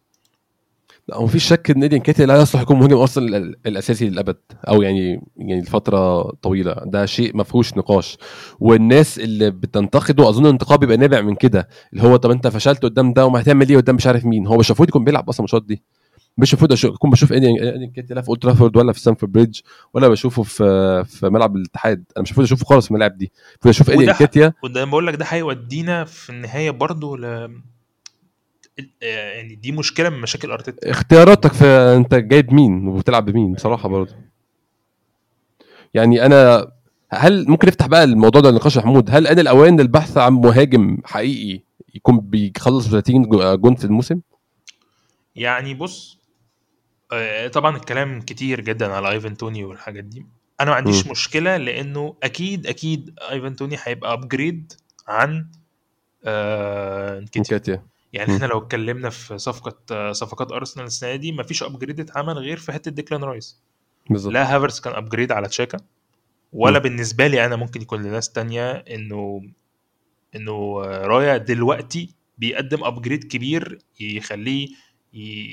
لا هو مفيش شك إن إيدي إنكيتيا لا يصلح يكون مهاجم ال- الأساسي للأبد أو يعني يعني لفترة طويلة. ده شيء ما فيهوش نقاش. والناس اللي بتنتقده أظن الانتقاد بيبقى نابع من كده. اللي هو طب أنت فشلت قدام ده وما هتعمل إيه قدام مش عارف مين؟ هو مش المفروض يكون بيلعب أصلا الماتشات دي. مش المفروض اكون بشوف ايدن إيدي إنكيتيا لا في أولد ترافورد ولا في ستانفورد بريدج ولا بشوفه في في ملعب الاتحاد. أنا مش المفروض أشوفه خالص في الملاعب دي. المفروض أشوف إيدي وده- إنكيتيا وده بقول لك ده هيودينا في النهاية برضو ل يعني دي مشكلة من مشاكل أرتيتا. اختياراتك في أنت جايب مين وبتلعب بمين بصراحة برضه. يعني أنا هل ممكن نفتح بقى الموضوع ده النقاش يا محمود هل آن الأوان للبحث عن مهاجم حقيقي يكون بيخلص 30 جو- جون في الموسم؟ يعني بص آه، طبعا الكلام كتير جدا على إيفان توني والحاجات دي. أنا ما عنديش مم. مشكلة لأنه أكيد أكيد إيفان توني هيبقى upgrade عن آه نكيتيا يعني. إحنا لو اتكلمنا في صفقة صفقات أرسنال السنة دي مفيش upgrade اتعمل غير في حتة ديكلان رايس بالظبط لا هافرتس كان upgrade على شاكا ولا مم. بالنسبة لي أنا ممكن يكون لناس تانية إنه إنه رايا دلوقتي بيقدم upgrade كبير يخليه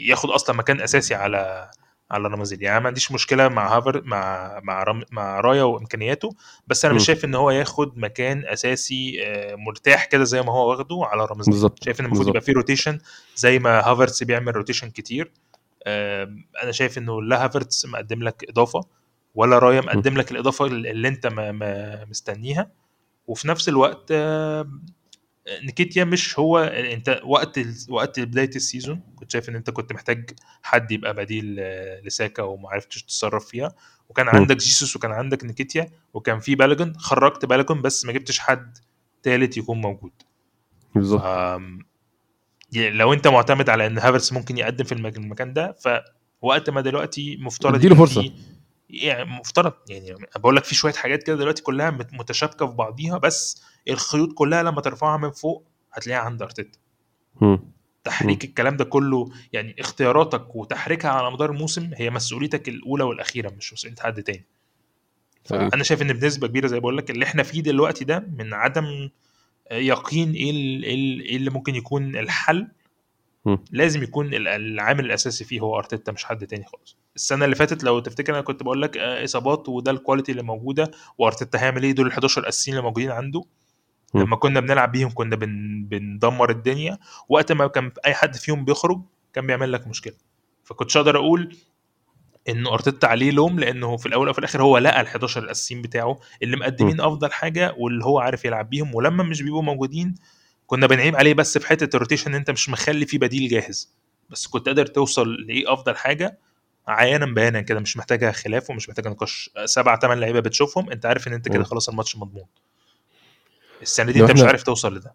ياخد أصلا مكان أساسي على على رامسديل يعني ما عنديش مشكلة مع هافرتس مع مع رم مع رايا وإمكانياته بس أنا. مش شايف إن هو ياخد مكان أساسي آه، مرتاح كده زي ما هو واخده على رامسديل بالظبط شايف إن المفروض. يبقى فيه rotation زي ما هافرتس بيعمل rotation كتير. أنا شايف إنه لا هافرتس مقدم لك إضافة ولا رايا مقدم لك الإضافة اللي أنت ما ما مستنيها. وفي نفس الوقت نكيتيا مش هو انت وقت ال- وقت بداية ال season كنت شايف ان انت كنت محتاج حد يبقى بديل لـ Saka وما عرفتش تتصرف فيها وكان. عندك جيسوس وكان عندك نكيتيا وكان في بالاجون خرجت بالاجون بس ما جبتش حد تالت يكون موجود بالظبط آم، يعني لو انت معتمد على ان هافرتس ممكن يقدم في المك- المكان ده فوقت ما دلوقتي مفترض اديله. فيه- يعني مفترض يعني بقول لك في شوية حاجات كده دلوقتي كلها مت- متشابكة في بعضيها بس الخيوط كلها لما ترفعها من فوق هتلاقيها عند ارتيتا. تحريك الكلام ده كله يعني اختياراتك وتحريكها على مدار الموسم هي مسؤوليتك الأولى والأخيرة مش مسؤولية حد تاني. فأنا شايف إن بنسبة كبيرة زي بقول لك اللي إحنا فيه دلوقتي ده من عدم يقين إيه ال- إيه ال- إيه اللي ممكن يكون الحل. لازم يكون ال- العامل الأساسي فيه هو أرتيتا مش حد تاني خالص السنة اللي فاتت لو تفتكر أنا كنت بقول لك آه، إصابات وده الكواليتي اللي موجودة وأرتيتا هيعمل إيه؟ دول ال 11 أساسيين اللي موجودين عنده. مم. لما كنا بنلعب بيهم كنا بن... بندمر الدنيا. وقت ما كان أي حد فيهم بيخرج كان بيعمل لك مشكلة. فكنتش أقدر أقول انه أرتيتا عليه لوم لأنه في الأول وفي الآخر هو لقى ال 11 الأساسيين بتاعه اللي مقدمين أفضل حاجة واللي هو عارف يلعب بيهم. ولما مش بيبقوا موجودين كنا بنعيب عليه بس في حتة الروتيشن أنت مش مخلي فيه بديل جاهز. بس كنت قادر توصل لإيه أفضل حاجة؟ عيانا بيانا كده مش محتاجة خلاف ومش محتاجة نقاش. سبع ثمان لعيبة بتشوفهم انت عارف ان انت كده. خلاص الماتش مضمون. السنة دي انت مش عارف توصل لده.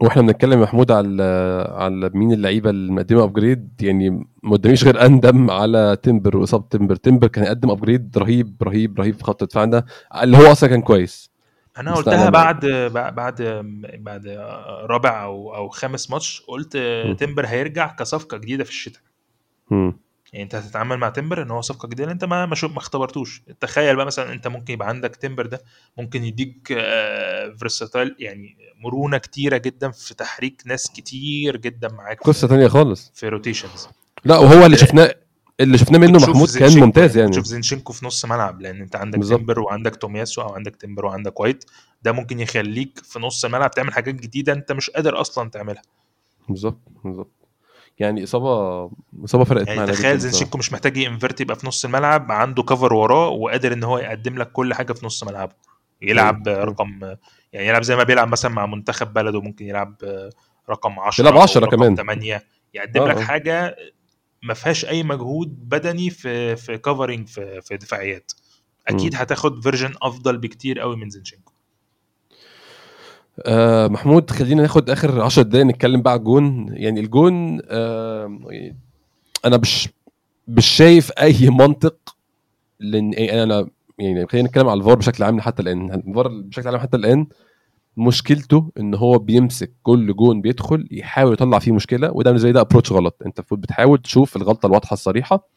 وإحنا بنتكلم يا محمود على على مين اللعيبة اللي مقدمه upgrade يعني ما قداميش غير أندم على تمبر وإصابة تمبر تمبر كان يقدم upgrade رهيب رهيب رهيب في خط الدفاع ده اللي هو أصلا كان كويس. أنا قلتها بعد بعد بعد رابع أو أو خامس ماتش قلت م. تمبر هيرجع كصفقة جديدة في الشتاء. مم. يعني انت هتتعامل مع تمبر ان هو صفقة جديدة انت ما ما, ما اختبرتوش. تخيل بقى مثلا انت ممكن يبقى عندك تمبر ده ممكن يديك versatile يعني مرونة كتيرة جدا في تحريك ناس كتير جدا معاك قصة تانية خالص. في rotations لا وهو اللي شفناه اللي شفناه منه محمود كان ممتاز يعني. تشوف زينشينكو في نص ملعب لأن انت عندك بالظبط. تمبر وعندك تومياسو أو عندك تمبر وعندك وايت. ده ممكن يخليك في نص الملعب تعمل حاجات جديدة انت مش قادر أصلا تعملها. بالظبط بالظبط. يعني اصابه إصابة فرقت يعني معانا تخيل زينشينكو مش محتاج ينـ invert يبقى في نص الملعب عنده cover وراه وقادر إن هو يقدم لك كل حاجة في نص ملعبه. يلعب أيوه رقم يعني يلعب زي ما بيلعب مثلا مع منتخب بلده ممكن يلعب رقم 10 بيلعب أو 10 رقم كمان. 8 يقدم لك آه. آه حاجة ما فيهاش أي مجهود بدني في في covering في في دفاعيات. أكيد مم. هتاخد version أفضل بكتير قوي من زينشينكو آه محمود خلينا ناخد آخر 10 دقايق نتكلم بقى على الجون. يعني الجون آه أنا مش مش شايف أي منطق لأن يعني أنا يعني خلينا نتكلم على الفار بشكل عام حتى الآن. الفار بشكل عام حتى الآن مشكلته إن هو بيمسك كل جون بيدخل يحاول يطلع فيه مشكلة وده بالنسبة لي ده approach غلط. أنت المفروض بتحاول تشوف الغلطة الواضحة الصريحة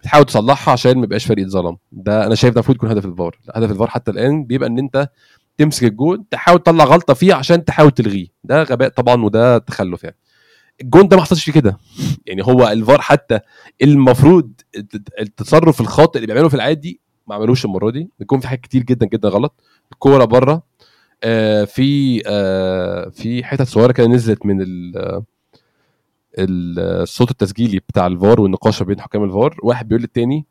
بتحاول تصلحها عشان ما يبقاش فريق اتظلم. ده أنا شايف ده المفروض يكون هدف الفار. هدف الفار حتى الآن بيبقى إن أنت تمسك الجون تحاول تطلع غلطة فيه عشان تحاول تلغيه. ده غباء طبعا وده تخلف يعني. الجون ده ما حصلش فيه كده. يعني هو الفار حتى المفروض التصرف الخاطئ اللي بيعمله في العادي ما عملوش المرة دي. الجون في حاجات كتير جدا جدا غلط. الكورة بره آه في آه في حتت صغيرة كده نزلت من ال الصوت التسجيلي بتاع الفار والنقاش بين حكام الفار. واحد بيقول للتاني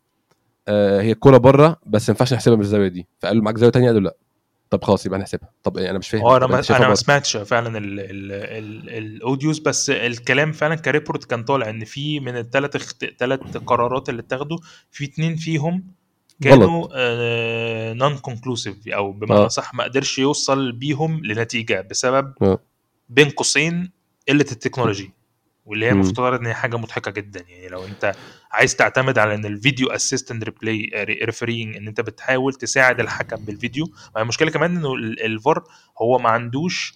آه هي الكورة بره بس ما ينفعش نحسبها من الزاويه دي. فقال له معاك زاوية ثانية قال له لأ. طب خلاص يبقى نحسبها. طب يعني أنا مش فاهم. آه أنا ما أنا ما سمعتش فعلا ال ال ال ال audios بس الكلام فعلا ك report كان طالع إن في من الثلاث اخت... ثلاث قرارات اللي اتاخدوا في اتنين فيهم كانوا غلط. non-conclusive أو بمعنى آه. صح ما قدرش يوصل بيهم لنتيجة بسبب آه. بين قوسين قلة ال technology. واللي هي. مفترض إن هي حاجة مضحكة جدا. يعني لو أنت عايز تعتمد على إن الفيديو assistant replay refereeing إن أنت بتحاول تساعد الحكم بالفيديو. ما المشكلة كمان إنه ال- الفار هو ما عندوش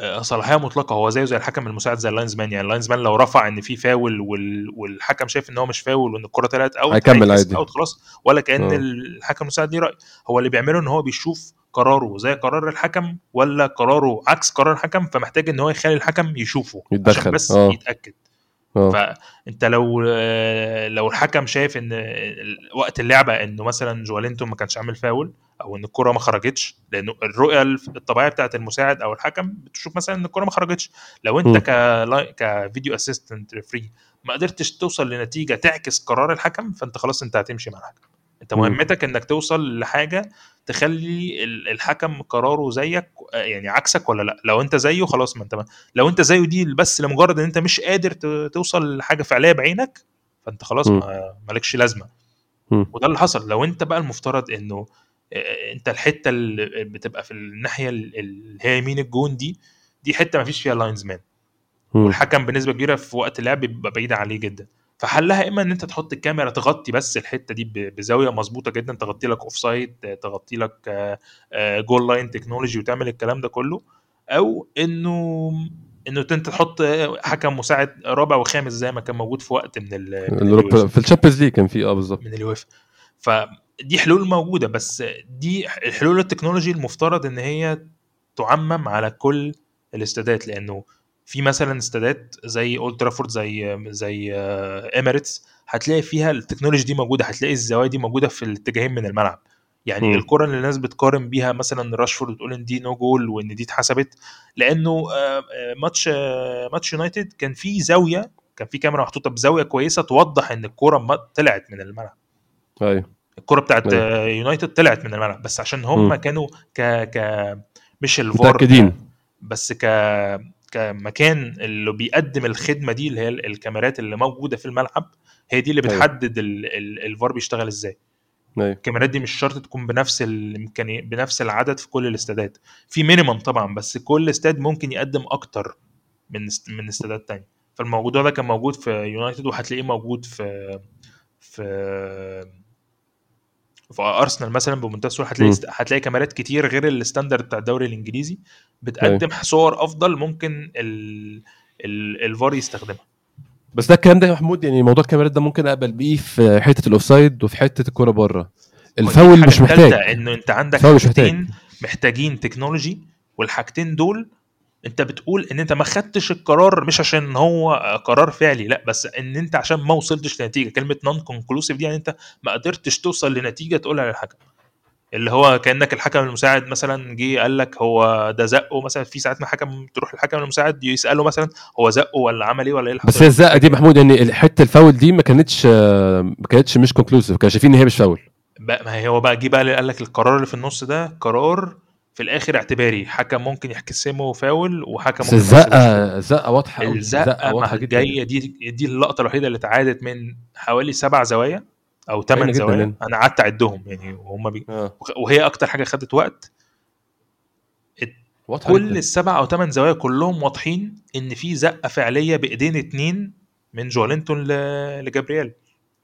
آه، صلاحية مطلقة. هو زيه زي الحكم المساعد زي ال linesman يعني ال linesman لو رفع إن في فاول وال... والحكم شايف إن هو مش فاول وإن الكرة طلعت out هيكمل عادي. out خلاص. ولا كأن آه. الحكم المساعد ليه رأي. هو اللي بيعمله إن هو بيشوف قراره زي قرار الحكم ولا قراره عكس قرار الحكم فمحتاج إن هو يخلي الحكم يشوفه عشان يتدخل. بس آه. يتأكد. آه. فأنت لو لو الحكم شايف إن وقت اللعبة إنه مثلا جوالينتو ما كانش عامل فاول أو إن الكرة ما خرجتش لأنه الرؤية الطبيعية بتاعت المساعد أو الحكم بتشوف مثلا إن الكرة ما خرجتش. لو أنت. ك ك video assistant referee ما قدرتش توصل لنتيجة تعكس قرار الحكم فأنت خلاص أنت هتمشي مع الحكم. انت. مهمتك انك توصل لحاجة تخلي ال- الحكم قراره زيك يعني عكسك ولا لأ لو انت زيه خلاص ما انت لو انت زيه دي بس لمجرد ان انت مش قادر توصل لحاجة فعليه بعينك فانت خلاص. ما مالكش لازمة. وده اللي حصل لو انت بقى المفترض انه انت الحتة اللي بتبقى في الناحية ال- اللي هي يمين الجون دي دي حتة ما فيش فيها linesman. والحكم بنسبة كبيرة في وقت اللعب بيبقى بعيد عليه جدا فحلها إما إن أنت تحط الكاميرا تغطي بس الحتة دي بزاوية مظبوطة جدا تغطي لك offside تغطي لك goal-line technology وتعمل الكلام ده كله أو إنه إنه أنت تحط حكم مساعد رابع وخامس زي ما كان موجود في وقت من ال في ال Champions League كان في آه بالظبط. من اليويفا فدي حلول موجودة بس دي الحلول ال technology المفترض إن هي تعمم على كل الاستادات لأنه في مثلا استادات زي اولد ترافورد زي زي الإمارات هتلاقي فيها ال technology دي موجودة هتلاقي الزوايا دي موجودة في الاتجاهين من الملعب يعني مم. الكرة اللي الناس بتقارن بيها مثلا راشفورد تقول إن دي no goal وإن دي اتحسبت لأنه آه، آه، ماتش آه، ماتش يونايتد كان في زاوية كان في كاميرا محطوطة بزاوية كويسة توضح إن الكرة ما- طلعت من الملعب أيوه الكرة بتاعت أيوة. آه، يونايتد طلعت من الملعب بس عشان هم مم. كانوا ك ك مش الفار متأكدين بس ك كمكان اللي بيقدم الخدمة دي اللي هي الكاميرات اللي موجودة في الملعب هي دي اللي أيوة. بتحدد ال- ال- الفار بيشتغل إزاي. أيوه. الكاميرات دي مش شرط تكون بنفس الامكانيه بنفس العدد في كل الاستادات. في minimum طبعا بس كل استاد ممكن يقدم أكتر من من استادات تانية. فالموضوع ده كان موجود في يونايتد وهتلاقيه موجود في في في أرسنال مثلا بمنتهى السهولة هتلاقي. است- هتلاقي كاميرات كتير غير ال standard بتاع الدوري الإنجليزي بتقدم صور أفضل ممكن ال ال الفار يستخدمها بس ده الكلام ده يا محمود يعني موضوع الكاميرات ده ممكن أقبل بيه في حتة ال offside وفي حتة الكورة بره الفاول مش محتاج إنه أنت عندك. حاجتين محتاجين technology والحاجتين دول انت بتقول ان انت ما خدتش القرار مش عشان هو قرار فعلي لا بس ان انت عشان ما وصلتش لنتيجة. كلمة non conclusive دي يعني انت ما قدرتش توصل لنتيجة تقولها للحكم. اللي هو كأنك الحكم المساعد مثلا جه قال لك هو ده زقه مثلا في ساعات ما حكم تروح الحكم المساعد يسأله مثلا هو زقه ولا عمل إيه ولا إيه بس الزقة دي محمود إن حتة الفاول دي ما كانتش ما كانتش مش conclusive كانوا شايفين إن هي مش فاول. بقى ما هي هو بقى جه بقى قال لك القرار اللي في النص ده قرار في الآخر اعتباري. حكم ممكن يحسمه فاول وحكم ممكن. الزقه الزقة واضحة. الزقة واضحة جدا. جاية. دي دي اللقطة الوحيدة اللي اتعادت من حوالي سبع زوايا أو ثمان زوايا. يعني. أنا قعدت أعدهم يعني. وهم بي... آه. وهي أكتر حاجة خدت وقت. كل جدا. السبع أو ثمان زوايا كلهم واضحين إن في زقة فعلية بإيدين اتنين من جولينتون ل- لجابرييل.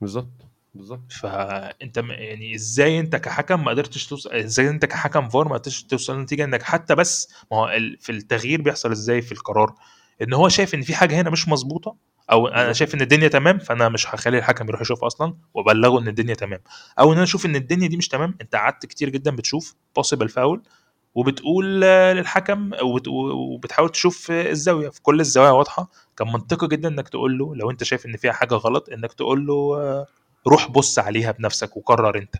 بالظبط. بالظبط. فأنت م- يعني إزاي أنت كحكم ما قدرتش توصل إزاي أنت كحكم فار ما قدرتش توصل لنتيجة إنك حتى بس ما هو ال- في التغيير بيحصل إزاي في القرار؟ إن هو شايف إن في حاجة هنا مش مظبوطه أو أنا. شايف إن الدنيا تمام فأنا مش هخلي الحكم يروح يشوف أصلا وأبلغه إن الدنيا تمام. أو إن أنا أشوف إن الدنيا دي مش تمام أنت قعدت كتير جدا بتشوف بوسيبل فاول وبتقول للحكم وبت- وبتحاول تشوف الزاوية. في كل الزوايا واضحة كان منطقي جدا إنك تقول له لو أنت شايف إن فيها حاجة غلط إنك تقول له روح بص عليها بنفسك وقرر انت.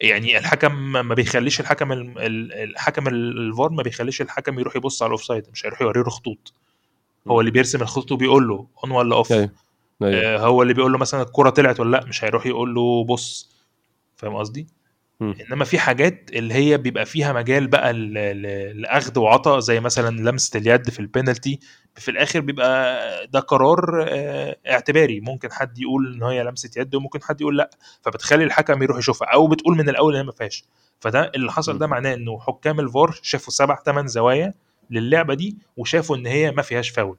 يعني الحكم ما بيخليش الحكم ال- ال- الحكم ال- الفار ما بيخليش الحكم يروح يبص على ال offside مش هيروح يوريه خطوط. هو اللي بيرسم الخطوط وبيقول له on ولا off أيوه. أيوه. آه هو اللي بيقول له مثلا الكرة طلعت ولا لأ مش هيروح يقول له بص. فاهم قصدي. إنما في حاجات اللي هي بيبقى فيها مجال بقى لأخذ وعطاء زي مثلا لمسة اليد في البينالتي في الآخر بيبقى ده قرار آه، اعتباري. ممكن حد يقول إن هي لمسة يد وممكن حد يقول لأ. فبتخلي الحكم يروح يشوفها أو بتقول من الأول إن هي ما فيهاش. فده اللي حصل ده. معناه إنه حكام الفار شافوا سبع ثمان زوايا للعبة دي وشافوا إن هي ما فيهاش فاول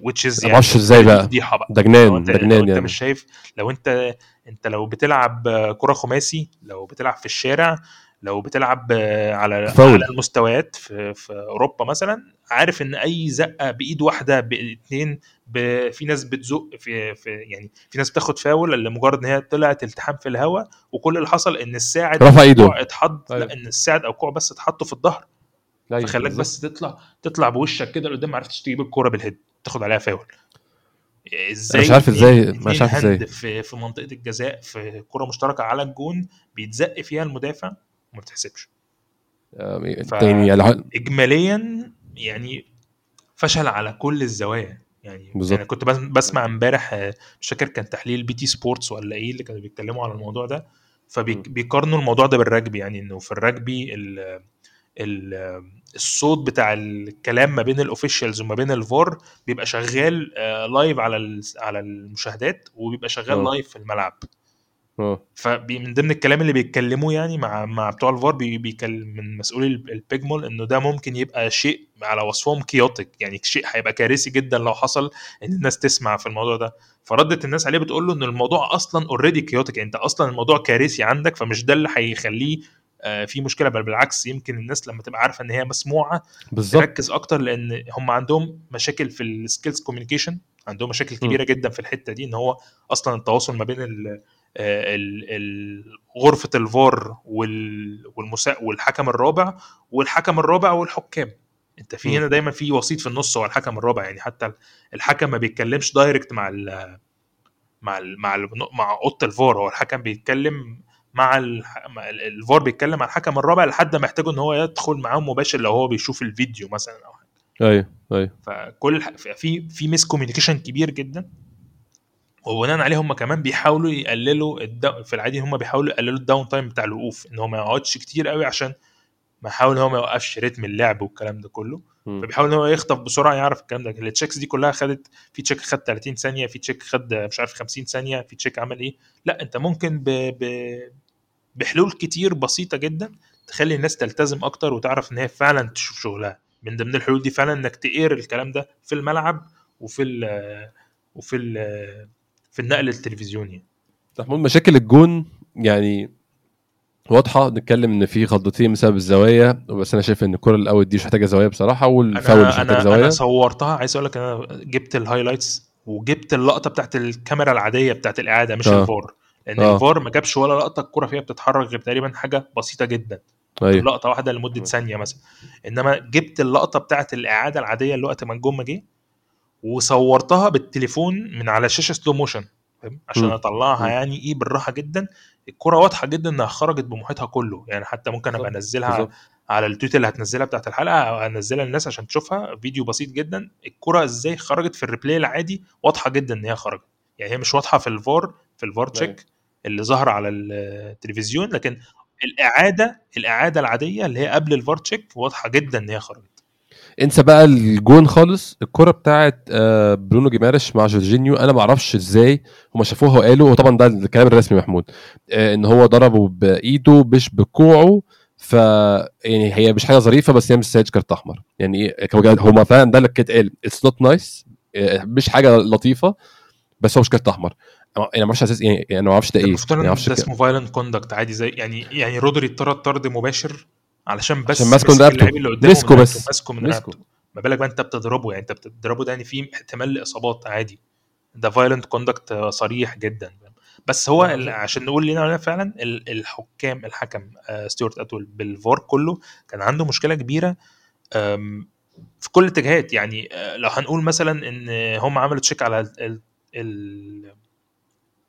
which is أعرفش إزاي دي بقى فضيحه بقى ده جنان انت ده جنان أنت يعني مش شايف لو انت أنت لو بتلعب كرة خماسي لو بتلعب في الشارع لو بتلعب على فاول. اعلى المستويات في, في أوروبا مثلا عارف إن أي زقة بإيد واحدة باثنين ب... في ناس بتزق في, في يعني في ناس بتاخد فاول لمجرد إن هي طلعت التحام في الهواء وكل اللي حصل إن الساعد رفع إيده. اتحط. لا إن الساعد أو الكوع بس اتحطوا في الظهر أيوة، فخلاك. بس تطلع تطلع بوشك كده لقدام ما عرفتش تجيب الكورة بالهيد تاخد عليها فاول. إزاي مش عارف إزاي- مش عارف إزاي. في في منطقة الجزاء في كرة مشتركة على الجون بيتزق فيها المدافع وما بتحسبش. على اجماليا يعني فشل على كل الزوايا. يعني بالظبط. أنا كنت بس- بسمع امبارح آه، مش فاكر كان تحليل BT Sports ولا إيه اللي كانوا بيتكلموا على الموضوع ده. فبيقارنوا الموضوع ده بالرجبي يعني إنه في الرجبي ال ال الصوت بتاع الكلام ما بين ال officials وما بين الفار بيبقى شغال آه، live على ال- على المشاهدات وبيبقى شغال آه. live في الملعب. آه. فمن ضمن الكلام اللي بيتكلموه يعني مع مع بتوع الفار بي- بيكلم من مسؤولي ال- ال PGMOL إنه ده ممكن يبقى شيء على وصفهم chaotic يعني شيء هيبقى كارثي جدا لو حصل إن الناس تسمع في الموضوع ده. فردت الناس عليه بتقول له ان الموضوع أصلا already chaotic يعني أنت أصلا الموضوع كارثي عندك فمش ده اللي هيخليه آه، في مشكلة بل بالعكس يمكن الناس لما تبقى عارفة إن هي مسموعة بالظبط. تركز أكتر لأن هم عندهم مشاكل في ال skills communication عندهم مشاكل كبيرة جدا في الحتة دي إن هو أصلا التواصل ما بين ال آه، غرفة الفار وال- والمسا والحكم الرابع والحكم الرابع والحكام. أنت في. هنا دايما في وسيط في النص هو الحكم الرابع يعني حتى الحكم ما بيتكلمش direct مع ال مع ال مع ال مع أوضة الفار هو الحكم بيتكلم مع, الفار بيتكلم مع الحكم الرابع لحد ما يحتاجوا إن هو يدخل معاهم مباشر لو هو بيشوف الفيديو مثلا أو حاجة. أيوه أيوه. فكل. في في miscommunication كبير جدا. وبناء عليه هم كمان بيحاولوا يقللوا الد... في العادي هم بيحاولوا يقللوا ال down time بتاع الوقوف إن هو ما يقعدش كتير قوي عشان ما يحاول إن هو ما يوقفش رتم اللعب والكلام ده كله. فبيحاول إن هو يخطف بسرعة يعرف الكلام ده. ال checks دي كلها خدت في check خد 30 ثانية في check خد مش عارف 50 ثانية في check عمل إيه. لأ أنت ممكن ب... ب... بحلول كتير بسيطة جدا تخلي الناس تلتزم أكتر وتعرف إن هي فعلا تشوف شغلها. من ضمن الحلول دي فعلا إنك تقير الكلام ده في الملعب وفي ال وفي ال في النقل التلفزيوني محمود مشاكل الجون يعني واضحة نتكلم إن في خضتين بسبب الزوايا بس أنا شايف إن الكرة الأول دي مش محتاجة زوايا بصراحة والفاول مش محتاج زوايا أنا صورتها عايز أقول لك أنا جبت ال highlights وجبت اللقطة بتاعت الكاميرا العادية بتاعت الإعادة مش آه. الفار. لأن آه. الفار ما جابش ولا لقطة الكره فيها بتتحرك غير تقريبا حاجة بسيطة جدا أيوه لقطه واحدة لمدة تمام. ثانية مثلا إنما جبت اللقطة بتاعت الإعادة العادية اللي وقت ما الجون ما جه وصورتها بالتليفون من على شاشة slow motion فاهم عشان مم. أطلعها. يعني إيه بالراحة جدا الكره واضحة جدا إنها خرجت بمحيطها كله يعني حتى ممكن أبقى. أنزلها على ال tweet اللي هتنزلها بتاعت الحلقة أو هنزلها للناس عشان تشوفها فيديو بسيط جدا الكره إزاي خرجت في ال replay العادي واضحة جدا إن هي خرجت يعني هي مش واضحة في الفار في الفار أيوة. check اللي ظهر على التلفزيون لكن الإعادة الإعادة العادية اللي هي قبل الفار check واضحة جدا إن هي خرجت. انسى بقى الجون خالص الكرة بتاعت آه، برونو جيمارش مع جورجينيو. أنا ما أعرفش إزاي هم شافوها وقالوا وطبعا ده الكلام الرسمي محمود آه، إن هو ضربه بإيده مش بكوعه ف يعني هي مش حاجة ظريفة بس هي مش تستاهلش كارت أحمر. يعني هما فعلا ده اللي كانت قال it's not nice مش حاجة لطيفة بس هو مش كارت أحمر. أنا ما أعرفش أساس يعني أنا ما أعرفش ده إيه. المفترض يعني أعرفش ده اسمه violent conduct عادي زي يعني يعني رودري اتطرد طرد مباشر علشان بس عشان ماسكه من رقبته. مسكه من بس. ماسكه من. رقبته ما بالك بقى أنت بتضربه يعني أنت بتضربه ده يعني في احتمال لإصابات عادي. ده violent conduct صريح جدا. بس هو عشان- نقول لنا فعلا ال- الحكام الحكم آه، ستيوارت اتول بالفار كله كان عنده مشكلة كبيرة في كل الاتجاهات. يعني آه، لو هنقول مثلا إن هم عملوا check على ال- ال-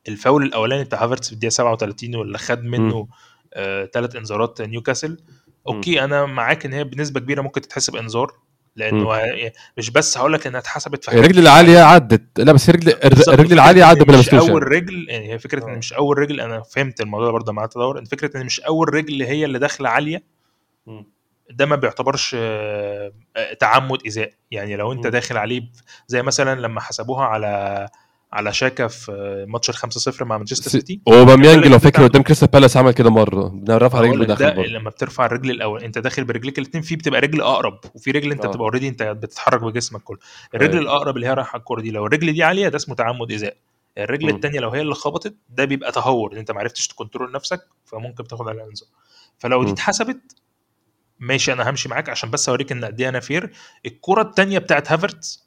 الفاول الأولاني بتاع هافرتس في الدقيقة 37 واللي خد منه ثلاث انذارات نيوكاسل. okay أنا معاك إن هي بنسبة كبيرة ممكن تتحسب انذار لأنه مش بس هقول لك إنها اتحسبت في الرجل العالية عدت. لا بس الرجل بالظبط، الرجل العالية عدت بلا مش أول. رجل يعني هي فكرة إن آه. مش أول رجل أنا فهمت الموضوع ده برضه مع التدور إن فكرة إن مش أول رجل هي اللي داخلة عالية. ده ما بيعتبرش آه، آه، تعمد إيذاء. يعني لو أنت. داخل عليه زي مثلا لما حسبوها على على شاكا في ماتش ال 5-0 مع مانشستر سيتي أوباميانج لو فاكر قدام كريستال بالاس عمل كده مرة رفع رجله داخل ده برضه لما بترفع الرجل الأول أنت داخل برجليك الاثنين في بتبقى رجل أقرب وفي رجل أنت آه. بتبقى already أنت بتتحرك بجسمك كله الرجل أيوة. الأقرب اللي هي رايحة الكورة دي لو الرجل دي عالية ده اسمه تعمد ايذاء الرجل. الثانية لو هي اللي خبطت ده بيبقى تهور إن أنت ما عرفتش ت control نفسك فممكن تاخد عليها إنذار فلو دي. اتحسبت ماشي أنا همشي معاك عشان بس أوريك إن قد إيه أنا fair الكره الثانية بتاعت هافرتز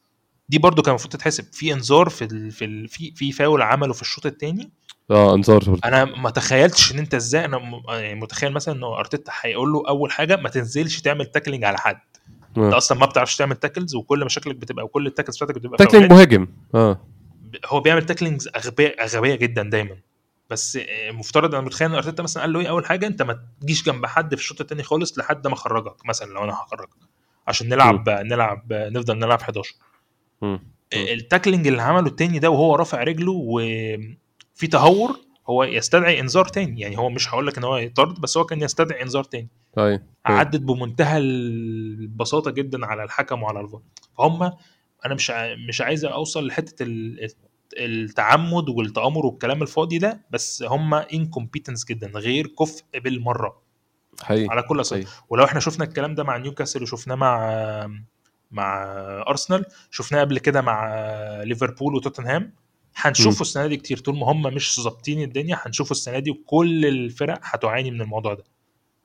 دي برضو كان المفروض تتحسب. في إنذار في ال في ال في في فاول عمله في الشوط الثاني آه إنذار. أنا ما تخيلتش إن أنت إزاي أنا م- يعني متخيل مثلا إن أرتيتا هيقول له أول حاجة ما تنزلش تعمل tackling على حد. آه. أنت أصلا ما بتعرفش تعمل tackles وكل مشاكلك بتبقى وكل ال tackles بتاعتك بتبقى tackling. مهاجم. آه. هو بيعمل tacklings أغبياء غبيه جدا دايما. بس آه، مفترض أنا متخيل إن أرتيتا مثلا قال له إيه؟ أول حاجة أنت ما تجيش جنب حد في الشوط الثاني خالص لحد ما أخرجك مثلا لو أنا هخرجك. عشان نلعب نلعب نفضل نلعب 11 مم. التاكلينج اللي عمله التاني ده وهو رافع رجله وفي تهور هو يستدعي انذار تاني. يعني هو مش هقول لك إن هو يطرد بس هو كان يستدعي انذار تاني. أيوه. عدت بمنتهى البساطة جدا على الحكم وعلى الفار فهم أنا مش مش عايز أوصل لحتة ال- التعمد والتأمر والكلام الفاضي ده بس هم incompetence جدا غير كفء بالمرة. حقيقي على كل حقيقي. ولو إحنا شفنا الكلام ده مع نيوكاسل وشفناه مع مع أرسنال. شفناه قبل كده مع ليفربول وتوتنهام. هنشوفه السنة دي كتير طول ما هم مش ظابطين الدنيا هنشوفه السنة دي وكل الفرق هتعاني من الموضوع ده.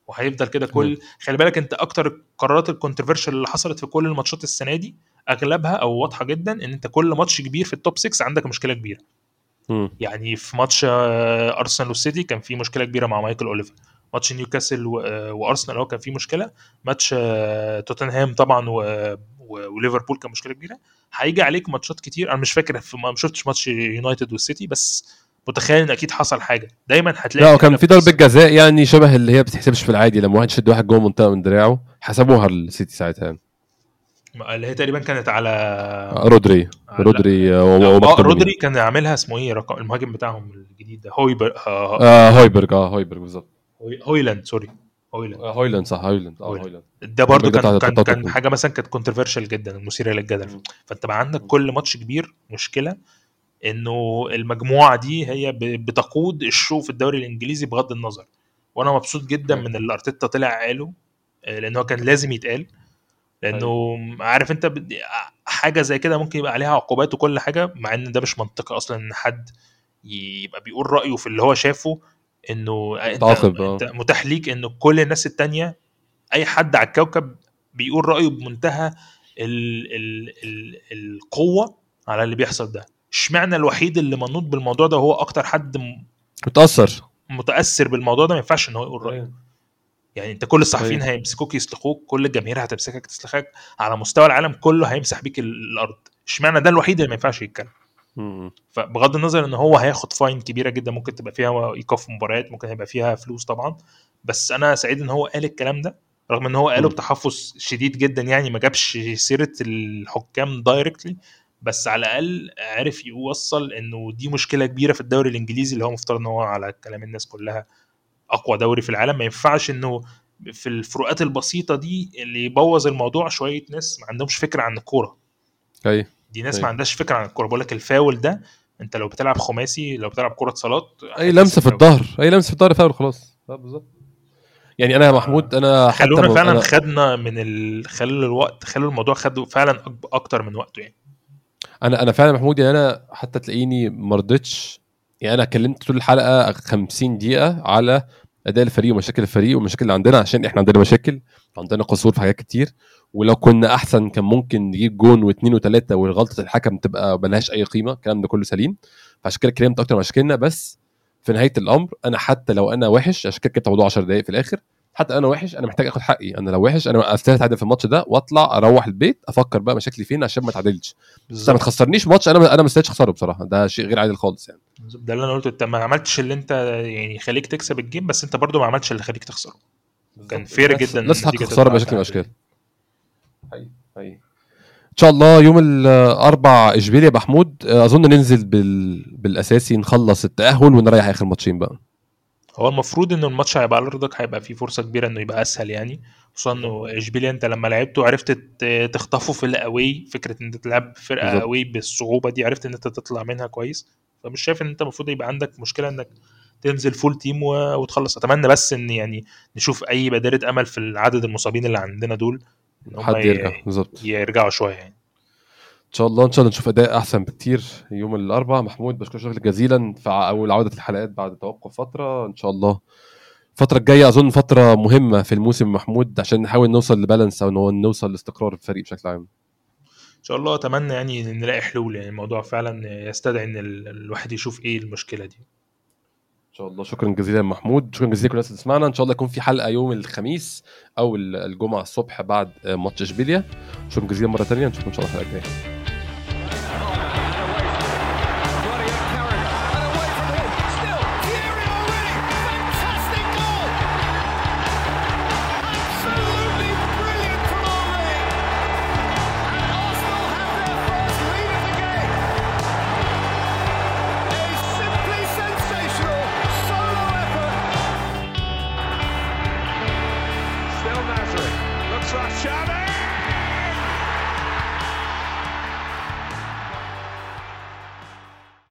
وهيفضل كده كل خلي بالك انت أكتر القرارات ال controversial اللي حصلت في كل الماتشات السنة دي أغلبها أو واضحة جدا إن أنت كل ماتش كبير في ال top 6 عندك مشكلة كبيرة. يعني في ماتش آه، أرسنال والسيتي كان في مشكلة كبيرة مع مايكل أوليفر. ماتش نيوكاسل آه، وأرسنال هو كان في مشكلة. ماتش آه، توتنهام طبعا وليفربول كان مشكلة كبيرة. هيجي عليك ماتشات كتير. أنا مش فاكر في ما شفتش ماتش يونايتد والسيتي بس متخيل إن أكيد حصل حاجة. دايما هتلاقي لا وكان أغلب في ضربة جزاء يعني شبه اللي هي بتتحسبش في العادي. لما واحد شد واحد جوه منطقة من دراعه حسبوها السيتي ساعتها يعني. اللي هي تقريبا كانت على رودري. على- رودري آه، ومكتوب رودري كان عاملها اسمه إيه؟ رقم المهاجم بتاعهم الجديد ده. هويبر آه، آه هويبرج آه هويبرج بالظبط. هوي- هويلاند sorry. هويلاند. آه هويلاند صح هويلاند. آه هويلاند. ده برضو هويبرج كان كان, كان. حاجة مثلا كانت controversial جدا مثيرة للجدل. فأنت بقى عندك كل ماتش كبير مشكلة إنه المجموعة دي هي بتقود ال show في الدوري الإنجليزي بغض النظر. وأنا مبسوط جدا. من اللي أرتيتا طلع قاله آه، لأن هو كان لازم يتقال. لأنه عارف أنت حاجة زي كده ممكن يبقى عليها عقوبات وكل حاجة مع إن ده مش منطقي أصلا إن حد يبقى بيقول رأيه في اللي هو شافه. إنه آه. أنت متاح ليك إنه كل الناس التانية أي حد على الكوكب بيقول رأيه بمنتهى ال ال ال القوة على اللي بيحصل ده إشمعنى الوحيد اللي منوط بالموضوع ده وهو أكتر حد م- متأثر متأثر بالموضوع ده ما ينفعش إن هو يقول رأيه يعني أنت كل الصحفيين أيوة. هيمسكوك يسلخوك كل الجماهير هتمسكك تسلخك على مستوى العالم كله هيمسح بيك ال- الأرض إشمعنى ده الوحيد اللي ما ينفعش يتكلم. فبغض النظر إن هو هياخد fine كبيرة جدا ممكن تبقى فيها ايقاف مباريات ممكن هيبقى فيها فلوس طبعا. بس أنا سعيد إن هو قال الكلام ده رغم إن هو قاله. بتحفظ شديد جدا يعني ما جابش سيرة الحكام directly بس على الأقل عرف يوصل إنه دي مشكلة كبيرة في الدوري الإنجليزي اللي هو مفترض إن هو على كلام الناس كلها أقوى دوري في العالم. ما ينفعش إنه في الفروقات البسيطة دي اللي يبوظ الموضوع شوية ناس ما عندهمش فكرة عن الكورة. اي دي ناس. ما عندهاش فكرة عن الكورة. بقول لك الفاول ده انت لو بتلعب خماسي لو بتلعب كرة صالات أي لمسة في الظهر أي لمسة في الظهر فاول خلاص. آه، بالظبط. يعني أنا يا محمود أنا حتى خلونا فعلا أنا خدنا من ال... خلوا الوقت خلوا الموضوع خدوا فعلا أك- أكتر من وقته يعني. أنا أنا فعلا محمود يعني أنا حتى تلاقيني ما رضيتش. يعني أنا اتكلمت طول الحلقة 50 دقيقة على أداء الفريق ومشاكل الفريق والمشاكل اللي عندنا عشان إحنا عندنا مشاكل عندنا قصور في حاجات كتير. ولو كنا أحسن كان ممكن نجيب جون واثنين وثلاثه والغلطة الحكم تبقى ملهاش أي قيمة الكلام ده كله سليم. فعشان كده اتكلمت أكتر مشاكلنا بس في نهاية الأمر أنا حتى لو أنا وحش عشان كده كنت موضوع 10 دقائق في الآخر. حتى أنا وحش أنا محتاج آخد حقي. أنا لو وحش أنا أستاهل اتعادل في الماتش ده وأطلع أروح البيت أفكر بقى مشاكلي فين عشان ما اتعادلش بس ما تخسرنيش ماتش أنا أنا ما استاهلش أخسره بصراحة. ده شيء غير عادل خالص يعني. ده اللي أنا قلته. أنت ما عملتش اللي أنت يعني خليك تكسب الجيم بس أنت برضو ما عملتش اللي خليك تخسره. كان الناس- جداً الناس خساره تطلع بشكل من. الأشكال. حقيقي. حقيقي. إن شاء الله يوم الأربع اشبيليا يا محمود أظن ننزل بال... بالأساسي نخلص التأهل ونريح آخر ماتشين بقى. هو المفروض ان الماتش هيبقى على ارضك هيبقى فيه فرصة كبيرة إنه يبقى أسهل يعني. خصوصا إنه اشبيليا أنت لما لعبته عرفت ت- تخطفه في ال away فكرة إن أنت تلعب فرقة بالظبط. away بالصعوبة دي عرفت إن أنت تطلع منها كويس. فمش شايف إن أنت المفروض يبقى عندك مشكلة إنك تنزل full team وتخلص. أتمنى بس إن يعني نشوف أي بادره أمل في العدد المصابين اللي عندنا دول. حد يرجع بالظبط. يرجعوا شوية يعني. إن شاء الله إن شاء الله نشوف أداء أحسن بكتير يوم الأربعاء. محمود بشكر شكرا جزيلا في أول عودة الحلقات بعد توقف فترة. إن شاء الله الفترة الجاية أظن فترة مهمة في الموسم محمود عشان نحاول نوصل لبالانس هو نوصل لاستقرار الفريق بشكل عام. إن شاء الله أتمنى يعني نلاقي حلول. يعني الموضوع فعلا يستدعي إن ال- الواحد يشوف إيه المشكلة دي. ان شاء الله. شكرا جزيلا محمود. شكرا جزيلا لكل الناس اللي تسمعنا. إن شاء الله يكون في حلقة يوم الخميس أو الجمعة الصبح بعد ماتش إشبيليا. شكرا جزيلا مرة ثانية نشوفكم إن شاء الله الحلقة الجايه